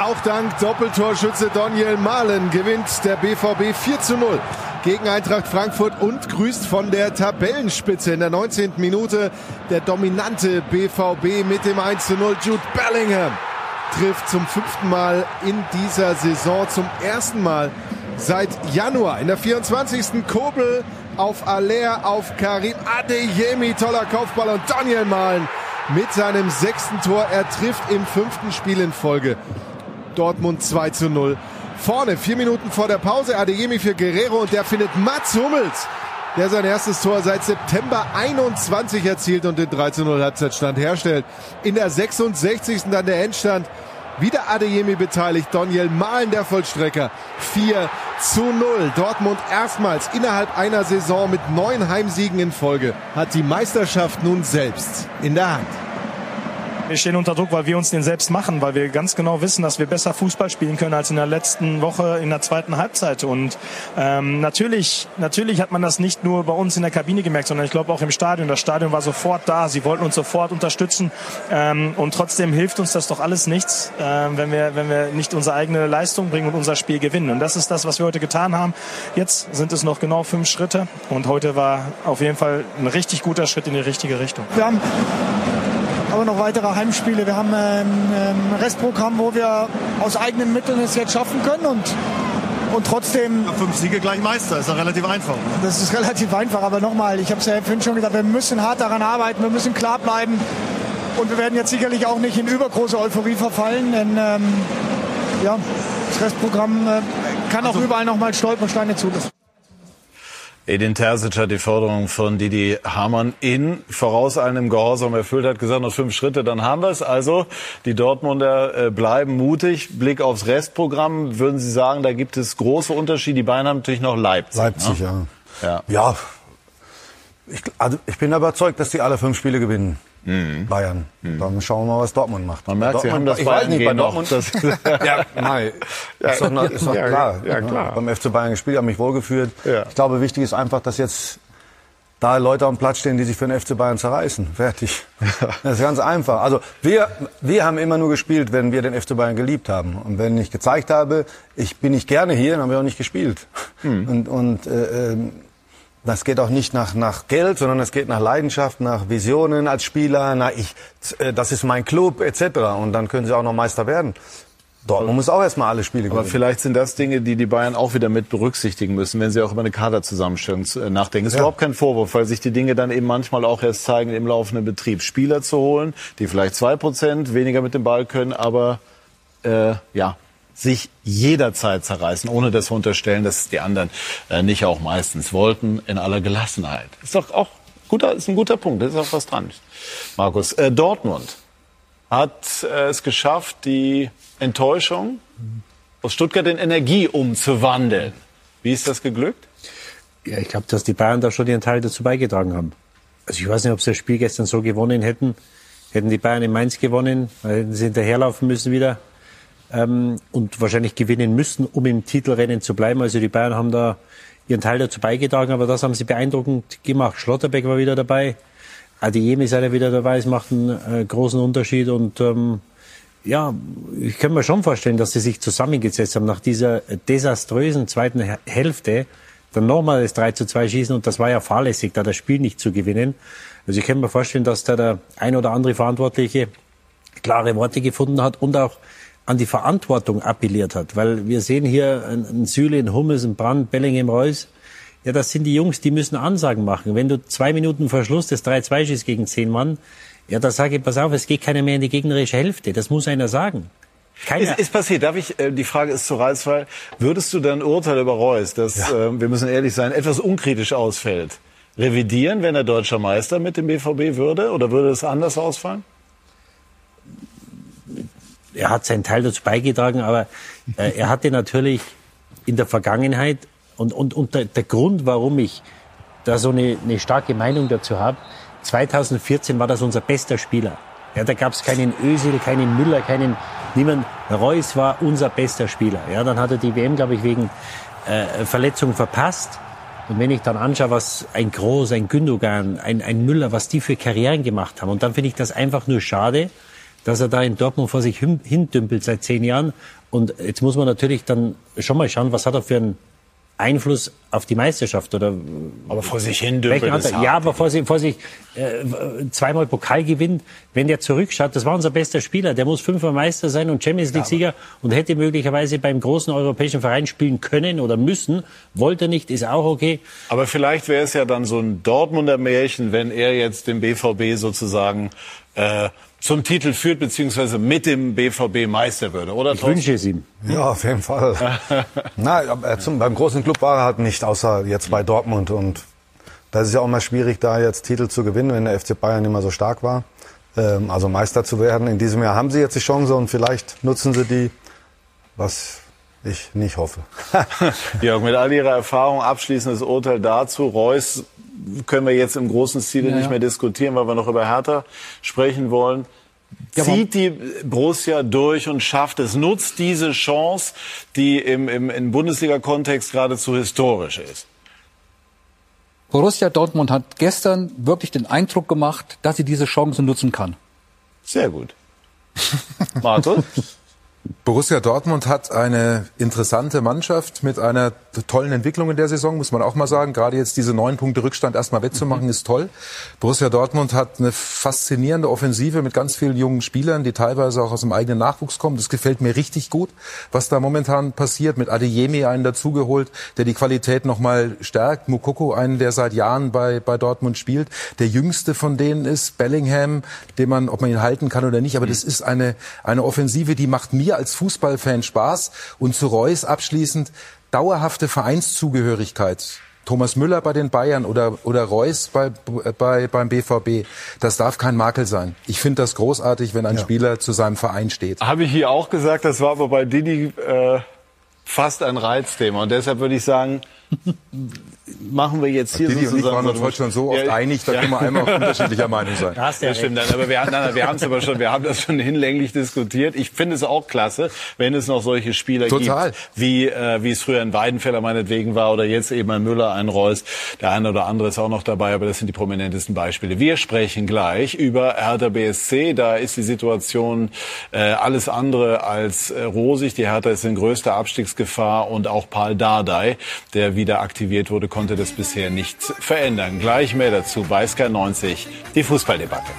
Auch dank Doppeltorschütze Daniel Mahlen gewinnt der BVB 4 zu 0 gegen Eintracht Frankfurt und grüßt von der Tabellenspitze in der 19. Minute der dominante BVB mit dem 1 zu 0. Jude Bellingham trifft zum fünften Mal in dieser Saison, zum ersten Mal seit Januar. In der 24. Kobel auf Aller, auf Karim Adeyemi, toller Kopfball und Daniel Mahlen mit seinem sechsten Tor. Er trifft im fünften Spiel in Folge. Dortmund 2 zu 0. Vorne, vier Minuten vor der Pause, Adeyemi für Guerrero und der findet Mats Hummels, der sein erstes Tor seit September 21 erzielt und den 3 zu 0 Halbzeitstand herstellt. In der 66. dann der Endstand. Wieder Adeyemi beteiligt, Daniel Mahlen der Vollstrecker. 4 zu 0. Dortmund erstmals innerhalb einer Saison mit neun Heimsiegen in Folge hat die Meisterschaft nun selbst in der Hand. Wir stehen unter Druck, weil wir uns den selbst machen, weil wir ganz genau wissen, dass wir besser Fußball spielen können als in der letzten Woche in der zweiten Halbzeit. Und ähm, natürlich, natürlich hat man das nicht nur bei uns in der Kabine gemerkt, sondern ich glaube auch im Stadion. Das Stadion war sofort da. Sie wollten uns sofort unterstützen. Ähm, und trotzdem hilft uns das doch alles nichts, ähm, wenn wir, wenn wir nicht unsere eigene Leistung bringen und unser Spiel gewinnen. Und das ist das, was wir heute getan haben. Jetzt sind es noch genau fünf Schritte. Und heute war auf jeden Fall ein richtig guter Schritt in die richtige Richtung. Wir haben aber noch weitere Heimspiele. Wir haben ein ähm, Restprogramm, wo wir aus eigenen Mitteln es jetzt schaffen können. Und und trotzdem. Ja, fünf Siege gleich Meister, ist ja relativ einfach. Das ist relativ einfach, aber nochmal, ich habe es ja vorhin schon gesagt, wir müssen hart daran arbeiten, wir müssen klar bleiben. Und wir werden jetzt sicherlich auch nicht in übergroße Euphorie verfallen, denn ähm, ja, das Restprogramm äh, kann auch überall nochmal Stolpersteine zulassen. Edin Terzic hat die Forderung von Didi Hamann in vorauseilendem Gehorsam erfüllt, hat gesagt, noch fünf Schritte, dann haben wir es. Also die Dortmunder äh, bleiben mutig. Blick aufs Restprogramm, würden Sie sagen, da gibt es große Unterschiede. Die Bayern haben natürlich noch Leipzig. Leipzig, ne? ja. Ja. Ja, ich, also ich bin überzeugt, dass die alle fünf Spiele gewinnen. Bayern. Dann schauen wir mal, was Dortmund macht. Man merkt, Sie Dortmund, haben das ich weiß nicht, bei. Dortmund. Das- ja, nein. Ist doch, noch- ist doch ja, klar. ja, klar. Beim FC Bayern gespielt, habe mich wohlgefühlt. Ja. Ich glaube, wichtig ist einfach, dass jetzt da Leute am Platz stehen, die sich für den FC Bayern zerreißen. Fertig. Das ist ganz einfach. Also wir, wir haben immer nur gespielt, wenn wir den FC Bayern geliebt haben. Und wenn ich gezeigt habe, ich bin nicht gerne hier, dann haben wir auch nicht gespielt. Und, und äh, ähm, das geht auch nicht nach, nach Geld, sondern es geht nach Leidenschaft, nach Visionen als Spieler, nach ich, äh, das ist mein Club etc. Und dann können sie auch noch Meister werden. Dortmund muss auch erstmal alle Spiele Aber gewinnen. vielleicht sind das Dinge, die die Bayern auch wieder mit berücksichtigen müssen, wenn sie auch über eine Kaderzusammenstellung äh, nachdenken. Ist Ja. überhaupt kein Vorwurf, weil sich die Dinge dann eben manchmal auch erst zeigen im laufenden Betrieb. Spieler zu holen, die vielleicht zwei Prozent weniger mit dem Ball können, aber äh, ja sich jederzeit zerreißen, ohne das wir unterstellen, dass die anderen äh, nicht auch meistens wollten, in aller Gelassenheit. Ist doch auch guter, ist ein guter Punkt, da ist auch was dran. Markus, äh, Dortmund hat äh, es geschafft, die Enttäuschung aus Stuttgart in Energie umzuwandeln. Wie ist das geglückt? Ja, ich glaube, dass die Bayern da schon ihren Teil dazu beigetragen haben. Also ich weiß nicht, ob sie das Spiel gestern so gewonnen hätten. Hätten die Bayern in Mainz gewonnen, hätten sie hinterherlaufen müssen wieder ähm, und wahrscheinlich gewinnen müssen, um im Titelrennen zu bleiben. Also die Bayern haben da ihren Teil dazu beigetragen, aber das haben sie beeindruckend gemacht. Schlotterbeck war wieder dabei, Adeyemi ist er wieder dabei, es macht einen äh, großen Unterschied und ähm, ja, ich kann mir schon vorstellen, dass sie sich zusammengesetzt haben nach dieser desaströsen zweiten Hälfte, dann nochmal das 3 zu 2 schießen und das war ja fahrlässig, da das Spiel nicht zu gewinnen. Also ich kann mir vorstellen, dass da der ein oder andere Verantwortliche klare Worte gefunden hat und auch an die Verantwortung appelliert hat. Weil wir sehen hier einen Süle, einen Hummels, einen Brand, Bellingham, Reus. Ja, das sind die Jungs, die müssen Ansagen machen. Wenn du zwei Minuten vor Schluss das 3-2 schießt gegen zehn Mann, ja, da sage ich, pass auf, es geht keiner mehr in die gegnerische Hälfte. Das muss einer sagen. Keiner. Ist, ist passiert. Darf ich, äh, die Frage ist zu reizvoll. Würdest du dein Urteil über Reus, das, äh, wir müssen ehrlich sein, etwas unkritisch ausfällt, revidieren, wenn er deutscher Meister mit dem BVB würde? Oder würde es anders ausfallen? Er hat seinen Teil dazu beigetragen, aber äh, er hatte natürlich in der Vergangenheit und, und, und der, der Grund, warum ich da so eine, eine starke Meinung dazu habe, 2014 war das unser bester Spieler. Ja, da gab es keinen Özil, keinen Müller, keinen niemand. Reus war unser bester Spieler. Ja, dann hat er die WM, glaube ich, wegen äh, Verletzung verpasst. Und wenn ich dann anschaue, was ein Groß, ein Gündogan, ein, ein Müller, was die für Karrieren gemacht haben, und dann finde ich das einfach nur schade, dass er da in Dortmund vor sich hin, hindümpelt seit zehn Jahren. Und jetzt muss man natürlich dann schon mal schauen, was hat er für einen Einfluss auf die Meisterschaft oder aber vor sich hin. Ja, aber vor sich, vor sich äh, zweimal Pokal gewinnt. Wenn der zurückschaut, das war unser bester Spieler. Der muss fünfmal Meister sein und Champions League Sieger und hätte möglicherweise beim großen europäischen Verein spielen können oder müssen. Wollte nicht, ist auch okay. Aber vielleicht wäre es ja dann so ein Dortmunder Märchen, wenn er jetzt den BVB sozusagen äh, zum Titel führt, beziehungsweise mit dem BVB Meister würde, oder? Ich wünsche es ihm. Ja, auf jeden Fall. Nein, aber er zum, beim großen Club war er halt nicht, außer jetzt bei Dortmund. Und das ist ja auch mal schwierig, da jetzt Titel zu gewinnen, wenn der FC Bayern immer so stark war. Ähm, also Meister zu werden. In diesem Jahr haben sie jetzt die Chance und vielleicht nutzen sie die, was ich nicht hoffe. Jörg, mit all Ihrer Erfahrung, abschließendes Urteil dazu. Reus können wir jetzt im großen Stile Ja, nicht mehr diskutieren, weil wir noch über Hertha sprechen wollen. Ja, Zieht die Borussia durch und schafft es, nutzt diese Chance, die im, im, im Bundesliga-Kontext geradezu historisch ist. Borussia Dortmund hat gestern wirklich den Eindruck gemacht, dass sie diese Chance nutzen kann. Sehr gut. Martin? Borussia Dortmund hat eine interessante Mannschaft mit einer tollen Entwicklung in der Saison, muss man auch mal sagen. Gerade jetzt diese neun Punkte Rückstand erstmal wettzumachen, mhm. ist toll. Borussia Dortmund hat eine faszinierende Offensive mit ganz vielen jungen Spielern, die teilweise auch aus dem eigenen Nachwuchs kommen. Das gefällt mir richtig gut, was da momentan passiert. Mit Adeyemi einen dazugeholt, der die Qualität nochmal stärkt. Mukoko einen, der seit Jahren bei, bei Dortmund spielt. Der jüngste von denen ist Bellingham, den man, ob man ihn halten kann oder nicht. Aber mhm. das ist eine, eine Offensive, die macht mir als Fußballfan Spaß. Und zu Reus abschließend dauerhafte Vereinszugehörigkeit. Thomas Müller bei den Bayern oder, oder Reus bei, bei, beim BVB. Das darf kein Makel sein. Ich finde das großartig, wenn ein ja. Spieler zu seinem Verein steht. Habe ich hier auch gesagt, das war aber bei Didi äh, fast ein Reizthema. Und deshalb würde ich sagen, machen wir jetzt hier Didi sozusagen... und ich waren uns heute schon so oft ja, einig, da ja. können wir einmal unterschiedlicher Meinung sein. Das, ja stimmt, aber wir, nein, wir haben es aber schon, wir haben das schon hinlänglich diskutiert. Ich finde es auch klasse, wenn es noch solche Spieler Total. gibt, wie, äh, wie es früher ein Weidenfeller meinetwegen war oder jetzt eben ein Müller, ein Reus. Der eine oder andere ist auch noch dabei, aber das sind die prominentesten Beispiele. Wir sprechen gleich über Hertha BSC. Da ist die Situation äh, alles andere als äh, rosig. Die Hertha ist in größter Abstiegsgefahr und auch Paul Dardai, der wieder aktiviert wurde, konnte das bisher nicht verändern. Gleich mehr dazu bei Sky 90, die Fußballdebatte.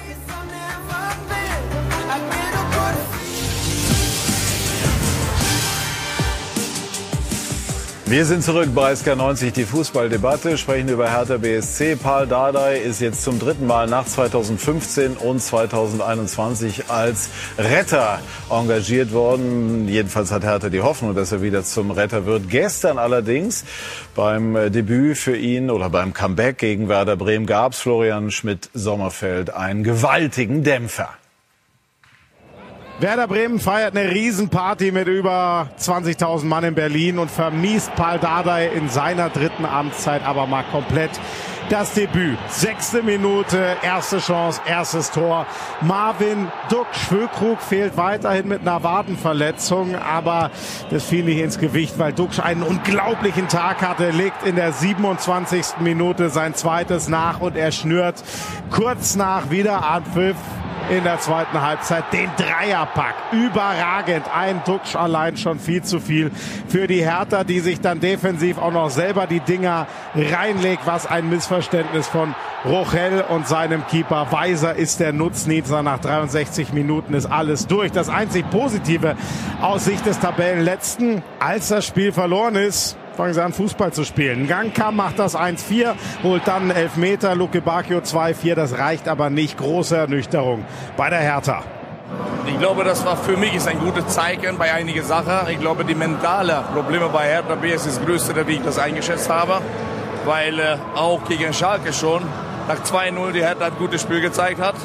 Wir sind zurück bei SK90, die Fußballdebatte, sprechen über Hertha BSC. Paul Dardai ist jetzt zum dritten Mal nach 2015 und 2021 als Retter engagiert worden. Jedenfalls hat Hertha die Hoffnung, dass er wieder zum Retter wird. Gestern allerdings beim Debüt für ihn oder beim Comeback gegen Werder Bremen gab es Florian Schmidt-Sommerfeld einen gewaltigen Dämpfer. Werder Bremen feiert eine Riesenparty mit über 20.000 Mann in Berlin und vermiest Paul Dardai in seiner dritten Amtszeit aber mal komplett das Debüt. Sechste Minute, erste Chance, erstes Tor. Marvin Duck Schwökrug fehlt weiterhin mit einer Wadenverletzung, aber das fiel nicht ins Gewicht, weil Duck einen unglaublichen Tag hatte, legt in der 27. Minute sein zweites nach und er schnürt kurz nach Wiederanpfiff in der zweiten Halbzeit. Den Dreierpack. Überragend. Ein Duxch allein schon viel zu viel für die Hertha, die sich dann defensiv auch noch selber die Dinger reinlegt. Was ein Missverständnis von Rochel und seinem Keeper. Weiser ist der Nutznießer. Nach 63 Minuten ist alles durch. Das einzig Positive aus Sicht des Tabellenletzten, als das Spiel verloren ist, fangen sie an, Fußball zu spielen. Gangka macht das 1-4, holt dann Elfmeter, Luke Bacchio 2-4. Das reicht aber nicht. Große Ernüchterung bei der Hertha. Ich glaube, das war für mich ist ein gutes Zeichen bei einigen Sachen. Ich glaube, die mentale Probleme bei Hertha B ist größte, wie ich das eingeschätzt habe. Weil äh, auch gegen Schalke schon nach 2-0 die Hertha ein gutes Spiel gezeigt hat.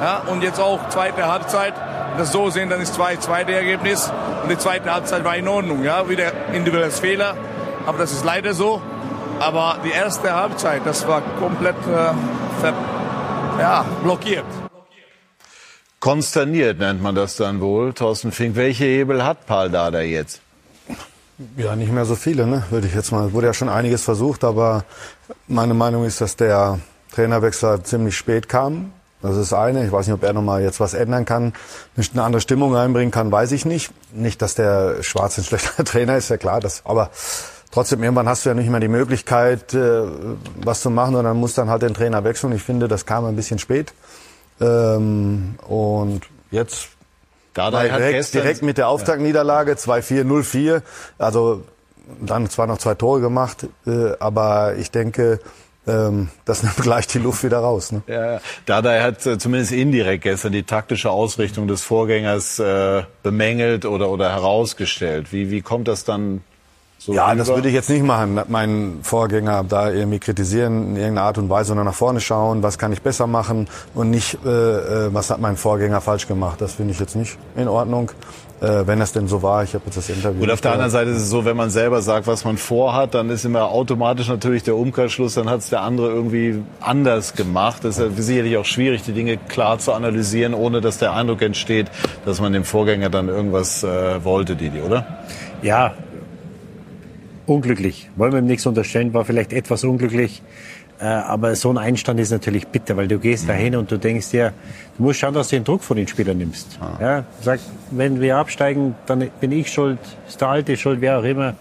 Ja, und jetzt auch zweite Halbzeit. Das so sehen, dann ist 2-2 das Ergebnis. Und die zweite Halbzeit war in Ordnung. Ja, wieder individuelles Fehler aber das ist leider so. Aber die erste Halbzeit, das war komplett äh, ver, ja, blockiert. Konsterniert nennt man das dann wohl. Thorsten Fink, welche Hebel hat Paul Dada jetzt? Ja, nicht mehr so viele, ne? würde ich jetzt mal. Wurde ja schon einiges versucht, aber meine Meinung ist, dass der Trainerwechsel ziemlich spät kam. Das ist eine. Ich weiß nicht, ob er nochmal jetzt was ändern kann, eine andere Stimmung einbringen kann, weiß ich nicht. Nicht, dass der Schwarz ein schlechter Trainer ist, ja klar. Das, aber trotzdem, irgendwann hast du ja nicht mehr die Möglichkeit, äh, was zu machen und dann muss dann halt den Trainer wechseln. Ich finde, das kam ein bisschen spät. Ähm, und jetzt direkt, direkt mit der Auftaktniederlage 2-4, 0-4. Also dann zwar noch zwei Tore gemacht, äh, aber ich denke, ähm, das nimmt gleich die Luft wieder raus. Ne? Ja, Dada hat äh, zumindest indirekt gestern die taktische Ausrichtung des Vorgängers äh, bemängelt oder, oder herausgestellt. Wie, wie kommt das dann so ja, das würde ich jetzt nicht machen, meinen Vorgänger da irgendwie kritisieren in irgendeiner Art und Weise, sondern nach vorne schauen, was kann ich besser machen und nicht, äh, äh was hat mein Vorgänger falsch gemacht. Das finde ich jetzt nicht in Ordnung. Äh, wenn das denn so war, ich habe jetzt das Interview. Und auf der anderen Seite ist es so, wenn man selber sagt, was man vorhat, dann ist immer automatisch natürlich der Umkehrschluss, dann hat es der andere irgendwie anders gemacht. Das ist sicherlich auch schwierig, die Dinge klar zu analysieren, ohne dass der Eindruck entsteht, dass man dem Vorgänger dann irgendwas äh, wollte, Didi, oder? Ja, unglücklich. Wollen wir ihm nichts unterstellen, war vielleicht etwas unglücklich. Äh, aber so ein Einstand ist natürlich bitter, weil du gehst dahin und du denkst dir, du musst schauen, dass du den Druck von den Spielern nimmst. Ja, sag, wenn wir absteigen, dann bin ich schuld, ist der Alte schuld, wer auch immer.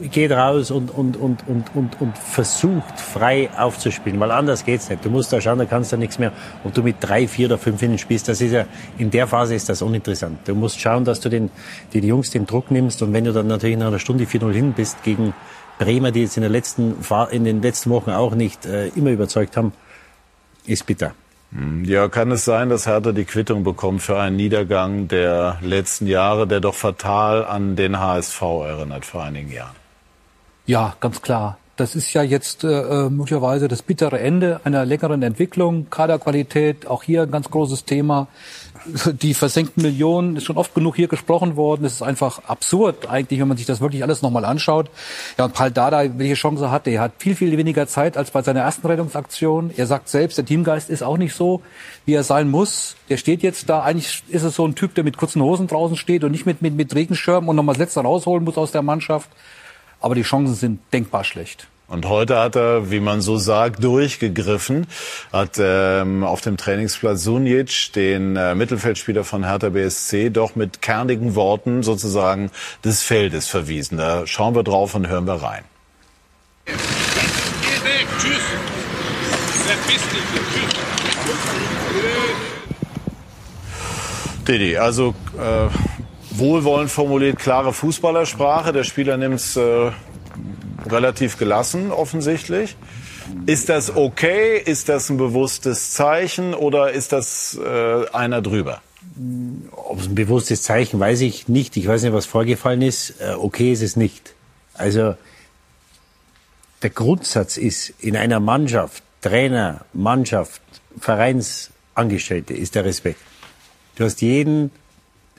Geht raus und, und, und, und, und, und versucht frei aufzuspielen, weil anders geht's nicht. Du musst da schauen, da kannst du nichts mehr. Ob du mit drei, vier oder fünf Innen spielst, das ist ja, in der Phase ist das uninteressant. Du musst schauen, dass du den, die, die Jungs den Druck nimmst und wenn du dann natürlich nach einer Stunde 4-0 hin bist gegen Bremer, die jetzt in, der letzten, in den letzten Wochen auch nicht äh, immer überzeugt haben, ist bitter. Hm, Ja, kann es sein, dass Hertha die Quittung bekommt für einen Niedergang der letzten Jahre, der doch fatal an den HSV erinnert vor einigen Jahren? Ja, ganz klar. Das ist ja jetzt äh, möglicherweise das bittere Ende einer längeren Entwicklung. Kaderqualität, auch hier ein ganz großes Thema. Die versenkten Millionen, ist schon oft genug hier gesprochen worden. Es ist einfach absurd eigentlich, wenn man sich das wirklich alles nochmal anschaut. Ja, und Paul Dada, welche Chance hatte, er hat viel, viel weniger Zeit als bei seiner ersten Rettungsaktion. Er sagt selbst, der Teamgeist ist auch nicht so, wie er sein muss. Der steht jetzt da, eigentlich ist es so ein Typ, der mit kurzen Hosen draußen steht und nicht mit, mit, mit Regenschirm und nochmal das Letzte rausholen muss aus der Mannschaft. Aber die Chancen sind denkbar schlecht. Und heute hat er, wie man so sagt, durchgegriffen, hat ähm, auf dem Trainingsplatz Sunic, den äh, Mittelfeldspieler von Hertha BSC, doch mit kernigen Worten sozusagen des Feldes verwiesen. Da schauen wir drauf und hören wir rein. Geh weg, tschüss. Verpiss dich, tschüss. Didi, also äh, wohlwollend formuliert klare Fußballersprache. Der Spieler nimmt es äh, relativ gelassen, offensichtlich. Ist das okay? Ist das ein bewusstes Zeichen oder ist das äh, einer drüber? Ob es ein bewusstes Zeichen, weiß ich nicht. Ich weiß nicht, was vorgefallen ist. Äh, okay ist es nicht. Also der Grundsatz ist in einer Mannschaft, Trainer, Mannschaft, Vereinsangestellte, ist der Respekt. Du hast jeden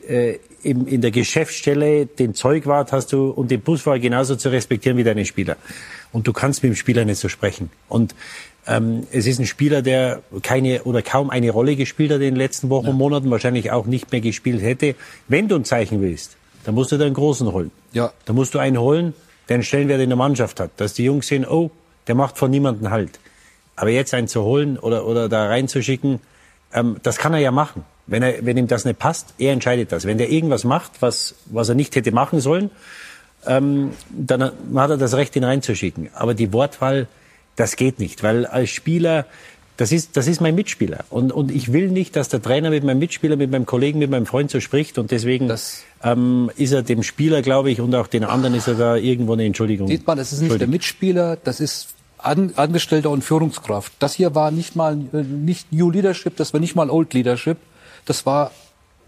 äh, im, in der Geschäftsstelle, den Zeugwart hast du und den Busfahrer genauso zu respektieren wie deine Spieler. Und du kannst mit dem Spieler nicht so sprechen. Und ähm, es ist ein Spieler, der keine oder kaum eine Rolle gespielt hat in den letzten Wochen und Monaten, wahrscheinlich auch nicht mehr gespielt hätte. Wenn du ein Zeichen willst, dann musst du da einen Großen holen. Ja. Da musst du einen holen, der einen Stellenwert in der Mannschaft hat. Dass die Jungs sehen, oh, der macht von niemandem Halt. Aber jetzt einen zu holen oder, oder da reinzuschicken, ähm, das kann er ja machen. Wenn, er, wenn ihm das nicht passt, er entscheidet das. Wenn der irgendwas macht, was, was er nicht hätte machen sollen, ähm, dann hat er das Recht, ihn reinzuschicken. Aber die Wortwahl, das geht nicht, weil als Spieler, das ist, das ist mein Mitspieler. Und, und ich will nicht, dass der Trainer mit meinem Mitspieler, mit meinem Kollegen, mit meinem Freund so spricht. Und deswegen ähm, ist er dem Spieler, glaube ich, und auch den anderen ist er da irgendwo eine Entschuldigung. Sieht man, das ist nicht der Mitspieler, das ist An Angestellter und Führungskraft. Das hier war nicht mal äh, nicht New Leadership, das war nicht mal Old Leadership. Das war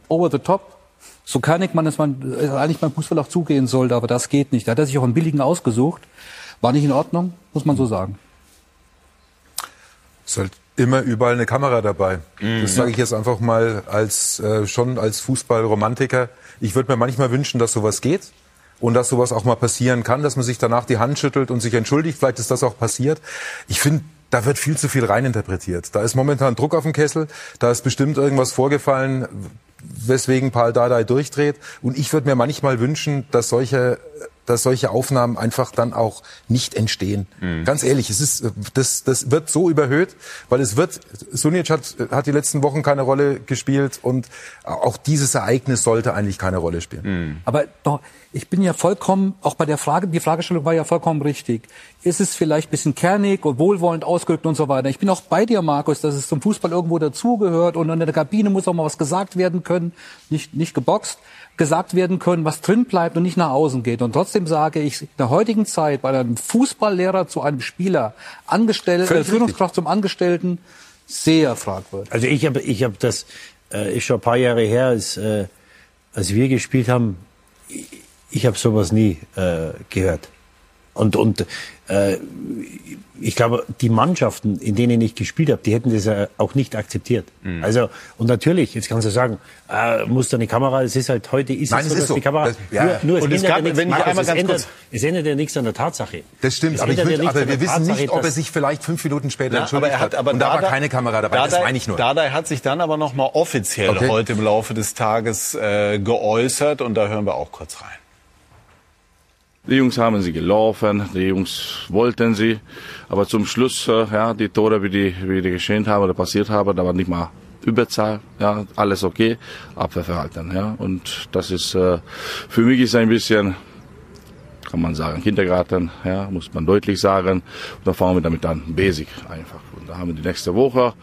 over the top. So kernig man es man äh, eigentlich beim Fußball auch zugehen sollte, aber das geht nicht. Da hat er sich auch einen billigen ausgesucht. War nicht in Ordnung, muss man so sagen. Es ist halt immer überall eine Kamera dabei. Mhm. Das sage ich jetzt einfach mal als äh, schon als Fußballromantiker. Ich würde mir manchmal wünschen, dass sowas geht und dass sowas auch mal passieren kann, dass man sich danach die Hand schüttelt und sich entschuldigt. Vielleicht ist das auch passiert. Ich finde, da wird viel zu viel reininterpretiert. Da ist momentan Druck auf dem Kessel. Da ist bestimmt irgendwas vorgefallen, weswegen Paul Dardai durchdreht. Und ich würde mir manchmal wünschen, dass solche dass solche Aufnahmen einfach dann auch nicht entstehen. Ganz ehrlich, es ist, das, das wird so überhöht, weil es wird, Sunic hat, hat die letzten Wochen keine Rolle gespielt und auch dieses Ereignis sollte eigentlich keine Rolle spielen. Aber doch, ich bin ja vollkommen, auch bei der Frage, die Fragestellung war ja vollkommen richtig. Ist es vielleicht ein bisschen kernig und wohlwollend ausgedrückt und so weiter? Ich bin auch bei dir, Markus, dass es zum Fußball irgendwo dazugehört und in der Kabine muss auch mal was gesagt werden können, nicht, nicht geboxt, gesagt werden können, was drin bleibt und nicht nach außen geht. Und trotzdem sage ich, in der heutigen Zeit bei einem Fußballlehrer zu einem Spieler, Angestellten, äh, Führungskraft zum Angestellten, sehr fragwürdig. Also ich habe ich hab das, äh, ist schon ein paar Jahre her, als, äh, als wir gespielt haben, ich, ich habe sowas nie äh, gehört. Und, und äh, ich glaube, die Mannschaften, in denen ich gespielt habe, die hätten das ja auch nicht akzeptiert. Mhm. Also, und natürlich, jetzt kannst du sagen, äh, muss da eine Kamera, es ist halt, heute ist Nein, es so, es ist so. die Kamera, Das- ja. nur, nur es Und es ändert gab- ja nichts, Markus, es, ändert, es ändert ja nichts an der Tatsache. Das stimmt, Es aber, ich ja nichts aber wir wissen Tatsache, nicht, ob er sich vielleicht fünf Minuten später Na, entschuldigt aber er hat, aber und da war Dardai- keine Kamera dabei, das Dardai- meine ich nur. Dardai hat sich dann aber noch mal offiziell Okay. heute im Laufe des Tages äh, geäußert und da hören wir auch kurz rein. Die Jungs haben sie gelaufen, die Jungs wollten sie, aber zum Schluss, äh, ja, die Tore, wie die, wie die geschehen haben oder passiert haben, da war nicht mal Überzahl, ja, alles okay, Abwehrverhalten, ja, und das ist, äh, für mich ist ein bisschen, kann man sagen, Kindergarten, ja, muss man deutlich sagen, und da fangen wir damit an, Basic einfach. Und da haben wir die nächste Woche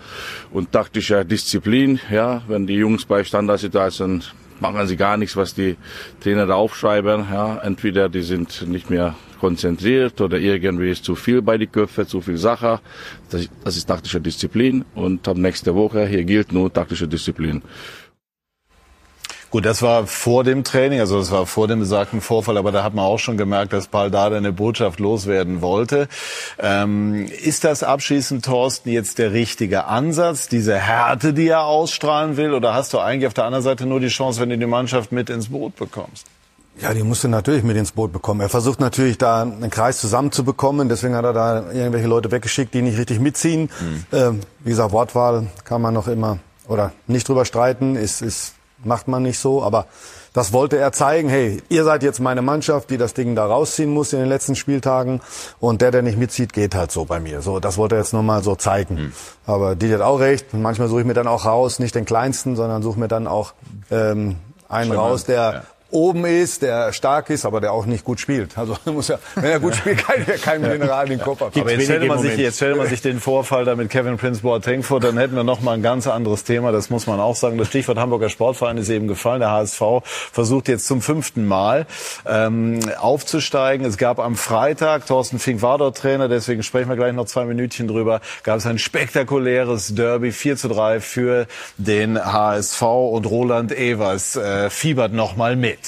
und taktische Disziplin, ja, wenn die Jungs bei Standardsituationen machen sie gar nichts, was die Trainer da aufschreiben. Ja, entweder die sind nicht mehr konzentriert oder irgendwie ist zu viel bei die Köpfe, zu viel Sache. Das, das ist taktische Disziplin und ab nächste Woche hier gilt nur taktische Disziplin. Gut, das war vor dem Training, also das war vor dem besagten Vorfall, aber da hat man auch schon gemerkt, dass Paul Dada eine Botschaft loswerden wollte. Ähm, ist das abschließend, Thorsten, jetzt der richtige Ansatz, diese Härte, die er ausstrahlen will, oder hast du eigentlich auf der anderen Seite nur die Chance, wenn du die Mannschaft mit ins Boot bekommst? Ja, die musste natürlich mit ins Boot bekommen. Er versucht natürlich da einen Kreis zusammenzubekommen. Deswegen hat er da irgendwelche Leute weggeschickt, die nicht richtig mitziehen. Mhm. Ähm, wie gesagt, Wortwahl kann man noch immer oder nicht drüber streiten. Ist, ist macht man nicht so, aber das wollte er zeigen. Hey, ihr seid jetzt meine Mannschaft, die das Ding da rausziehen muss in den letzten Spieltagen. Und der, der nicht mitzieht, geht halt so bei mir. So, das wollte er jetzt nur mal so zeigen. Mhm. Aber die hat auch recht. Manchmal suche ich mir dann auch raus, nicht den kleinsten, sondern suche mir dann auch ähm, einen Schön raus, der ja oben ist, der stark ist, aber der auch nicht gut spielt. Also muss ja, wenn er gut spielt, kann er keinen General in den Kopf haben. Aber jetzt stellt, man sich, jetzt stellt man sich den Vorfall da mit Kevin Prince Boateng vor, dann hätten wir noch mal ein ganz anderes Thema. Das muss man auch sagen. Das Stichwort Hamburger Sportverein ist eben gefallen. Der HSV versucht jetzt zum fünften Mal ähm, aufzusteigen. Es gab am Freitag, Thorsten Fink war dort Trainer, deswegen sprechen wir gleich noch zwei Minütchen drüber, gab es ein spektakuläres Derby 4 zu 3 für den HSV und Roland Evers äh, fiebert noch mal mit.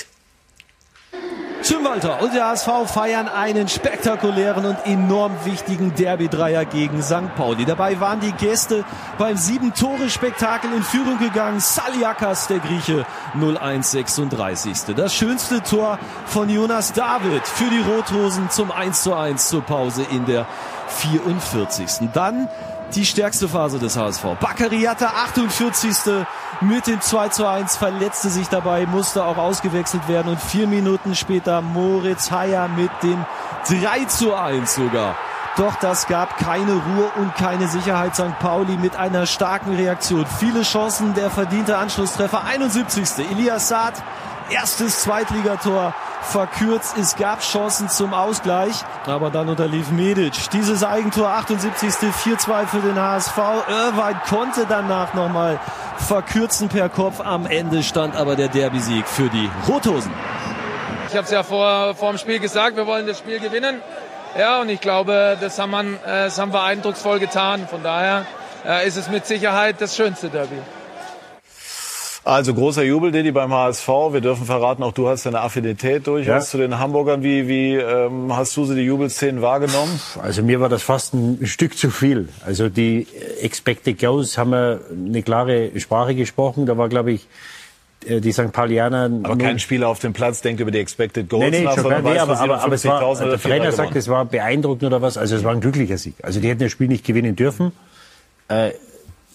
Tim Walter und der HSV feiern einen spektakulären und enorm wichtigen Derby-Dreier gegen St. Pauli. Dabei waren die Gäste beim Sieben-Tore-Spektakel in Führung gegangen. Saliakas, der Grieche, 0-1-36. Das schönste Tor von Jonas David für die Rothosen zum 1-1 zur Pause in der 44. Dann die stärkste Phase des HSV. Baccariata 48. mit dem 2 zu 1 verletzte sich dabei, musste auch ausgewechselt werden und vier Minuten später Moritz Heyer mit dem 3 zu 1 sogar. Doch das gab keine Ruhe und keine Sicherheit. St. Pauli mit einer starken Reaktion. Viele Chancen, der verdiente Anschlusstreffer. 71. Elias Saad, erstes Zweitligator verkürzt. Es gab Chancen zum Ausgleich, aber dann unterlief Medic. Dieses Eigentor 78. 4-2 für den HSV. Irvine konnte danach nochmal verkürzen per Kopf. Am Ende stand aber der Derby-Sieg für die Rothosen. Ich habe es ja vor, vor dem Spiel gesagt, wir wollen das Spiel gewinnen. Ja, und ich glaube, das haben, man, äh, das haben wir eindrucksvoll getan. Von daher äh, ist es mit Sicherheit das schönste Derby. Also großer Jubel, Didi, beim HSV. Wir dürfen verraten, auch du hast eine Affinität durchaus ja. zu den Hamburgern. Wie, wie ähm, hast du sie die Jubelszenen wahrgenommen? Also mir war das fast ein Stück zu viel. Also die Expected Goals haben wir eine klare Sprache gesprochen. Da war, glaube ich, äh, die St. Paulianer. Aber kein Spieler auf dem Platz denkt über die Expected Goals nee, nee, nach, sondern nee, aber, aber, aber es war, der Trainer sagt, es war beeindruckend oder was. Also es war ein glücklicher Sieg. Also die hätten das Spiel nicht gewinnen dürfen. Äh,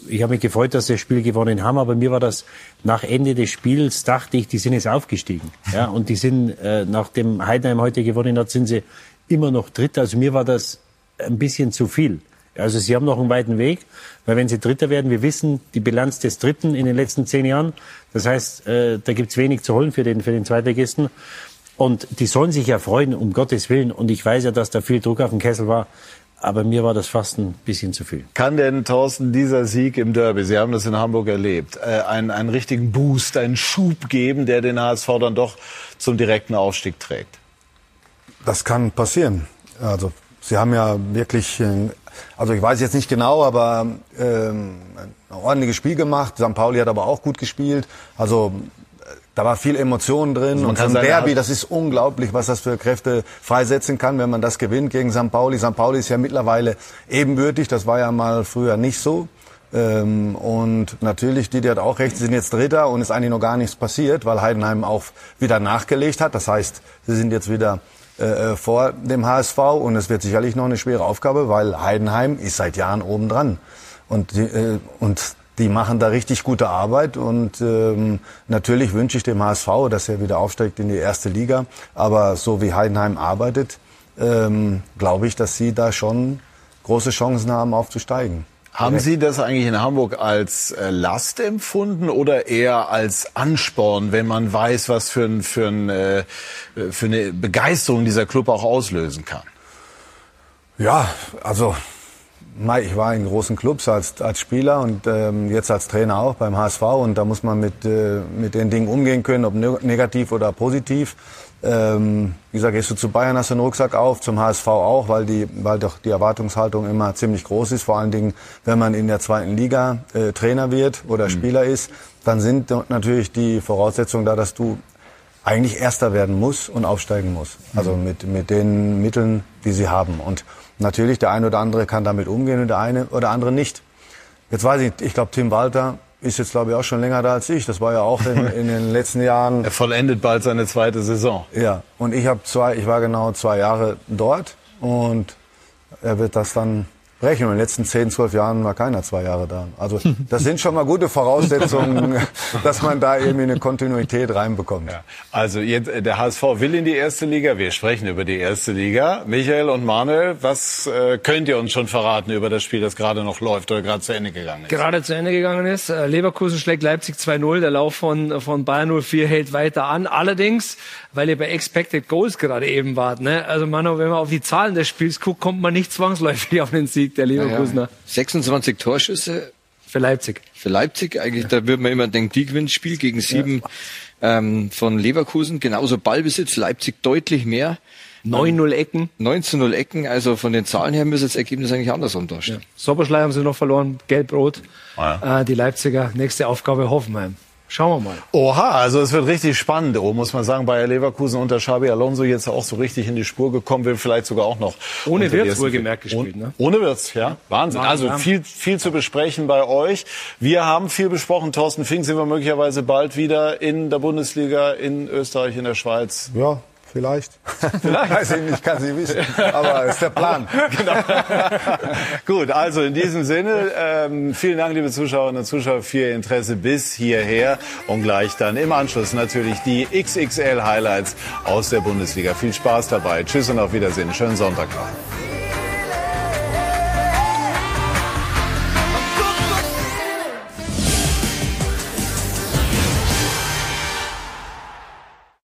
ich habe mich gefreut, dass sie das Spiel gewonnen haben, aber mir war das nach Ende des Spiels, dachte ich, die sind jetzt aufgestiegen. Ja, und die sind, äh, nachdem Heidenheim heute gewonnen hat, sind sie immer noch Dritter. Also mir war das ein bisschen zu viel. Also sie haben noch einen weiten Weg, weil wenn sie Dritter werden, wir wissen die Bilanz des Dritten in den letzten zehn Jahren. Das heißt, äh, da gibt's wenig zu holen für den, für den Zweitligisten. Und die sollen sich ja freuen, um Gottes Willen. Und ich weiß ja, dass da viel Druck auf dem Kessel war. Aber mir war das fast ein bisschen zu viel. Kann denn, Thorsten, dieser Sieg im Derby, Sie haben das in Hamburg erlebt, äh, einen, einen richtigen Boost, einen Schub geben, der den HSV dann doch zum direkten Aufstieg trägt? Das kann passieren. Also Sie haben ja wirklich, äh, also ich weiß jetzt nicht genau, aber ähm, ein ordentliches Spiel gemacht. St. Pauli hat aber auch gut gespielt. Also da war viel Emotion drin. Also und so ein Derby, das ist unglaublich, was das für Kräfte freisetzen kann, wenn man das gewinnt gegen St. Pauli. St. Pauli ist ja mittlerweile ebenbürtig. Das war ja mal früher nicht so. Ähm, und natürlich, die, die hat auch recht, sie sind jetzt Dritter und ist eigentlich noch gar nichts passiert, weil Heidenheim auch wieder nachgelegt hat. Das heißt, sie sind jetzt wieder äh, vor dem HSV und es wird sicherlich noch eine schwere Aufgabe, weil Heidenheim ist seit Jahren oben dran. Und, die, äh, und die machen da richtig gute Arbeit und ähm, natürlich wünsche ich dem HSV, dass er wieder aufsteigt in die erste Liga. Aber so wie Heidenheim arbeitet, ähm, glaube ich, dass sie da schon große Chancen haben, aufzusteigen. Haben Sie das eigentlich in Hamburg als äh, Last empfunden oder eher als Ansporn, wenn man weiß, was für, ein, für, ein, äh, für eine Begeisterung dieser Club auch auslösen kann? Ja, also ich war in großen Clubs als, als Spieler und ähm, jetzt als Trainer auch beim HSV und da muss man mit, äh, mit den Dingen umgehen können, ob negativ oder positiv. Ähm, wie gesagt, gehst du zu Bayern, hast du einen Rucksack auf, zum HSV auch, weil, die, weil doch die Erwartungshaltung immer ziemlich groß ist. Vor allen Dingen, wenn man in der zweiten Liga äh, Trainer wird oder mhm. Spieler ist, dann sind natürlich die Voraussetzungen da, dass du eigentlich Erster werden musst und aufsteigen musst. Also mhm. mit, mit den Mitteln, die sie haben. Und natürlich, der eine oder andere kann damit umgehen und der eine oder andere nicht. Jetzt weiß ich, ich glaube, Tim Walter ist jetzt, glaube ich, auch schon länger da als ich. Das war ja auch in, in den letzten Jahren. Er vollendet bald seine zweite Saison. Ja, und ich habe zwei, ich war genau zwei Jahre dort und er wird das dann brechen. Und in den letzten zehn, zwölf Jahren war keiner zwei Jahre da. Also das sind schon mal gute Voraussetzungen, dass man da irgendwie eine Kontinuität reinbekommt. Ja. Also jetzt, der HSV will in die erste Liga. Wir sprechen über die erste Liga. Michael und Manuel, was äh, könnt ihr uns schon verraten über das Spiel, das gerade noch läuft oder gerade zu Ende gegangen ist? Gerade zu Ende gegangen ist. Äh, Leverkusen schlägt Leipzig 2-0. Der Lauf von, von Bayern 04 hält weiter an. Allerdings, weil ihr bei Expected Goals gerade eben wart, ne? also Manu, wenn man auf die Zahlen des Spiels guckt, kommt man nicht zwangsläufig auf den Sieg Sieg der Leverkusener. Ja, 26 Torschüsse. Für Leipzig. Für Leipzig, eigentlich, da würde man immer denken, die gewinnt Spiel gegen sieben ähm, von Leverkusen. Genauso Ballbesitz, Leipzig deutlich mehr. 9-0 Ecken. 19-0 Ecken, also von den Zahlen her müsste das Ergebnis eigentlich andersrum darstellen. Ja. Soberschlei haben sie noch verloren, Gelb-Rot. Ah, äh, die Leipziger, nächste Aufgabe Hoffenheim. Schauen wir mal. Oha, also es wird richtig spannend, oh, muss man sagen. Bayer Leverkusen unter Xabi Alonso jetzt auch so richtig in die Spur gekommen, will vielleicht sogar auch noch. Ohne Wirtz wohlgemerkt gespielt, ne? Ohne Wirtz, ja. Wahnsinn. Also viel, viel zu besprechen bei euch. Wir haben viel besprochen. Thorsten Fink sind wir möglicherweise bald wieder in der Bundesliga, in Österreich, in der Schweiz. Ja, Vielleicht. Vielleicht. Weiß ich nicht, kann sie wissen. Aber ist der Plan. genau. Gut, also in diesem Sinne, ähm, vielen Dank, liebe Zuschauerinnen und Zuschauer, für Ihr Interesse bis hierher. Und gleich dann im Anschluss natürlich die XXL-Highlights aus der Bundesliga. Viel Spaß dabei. Tschüss und auf Wiedersehen. Schönen Sonntag noch.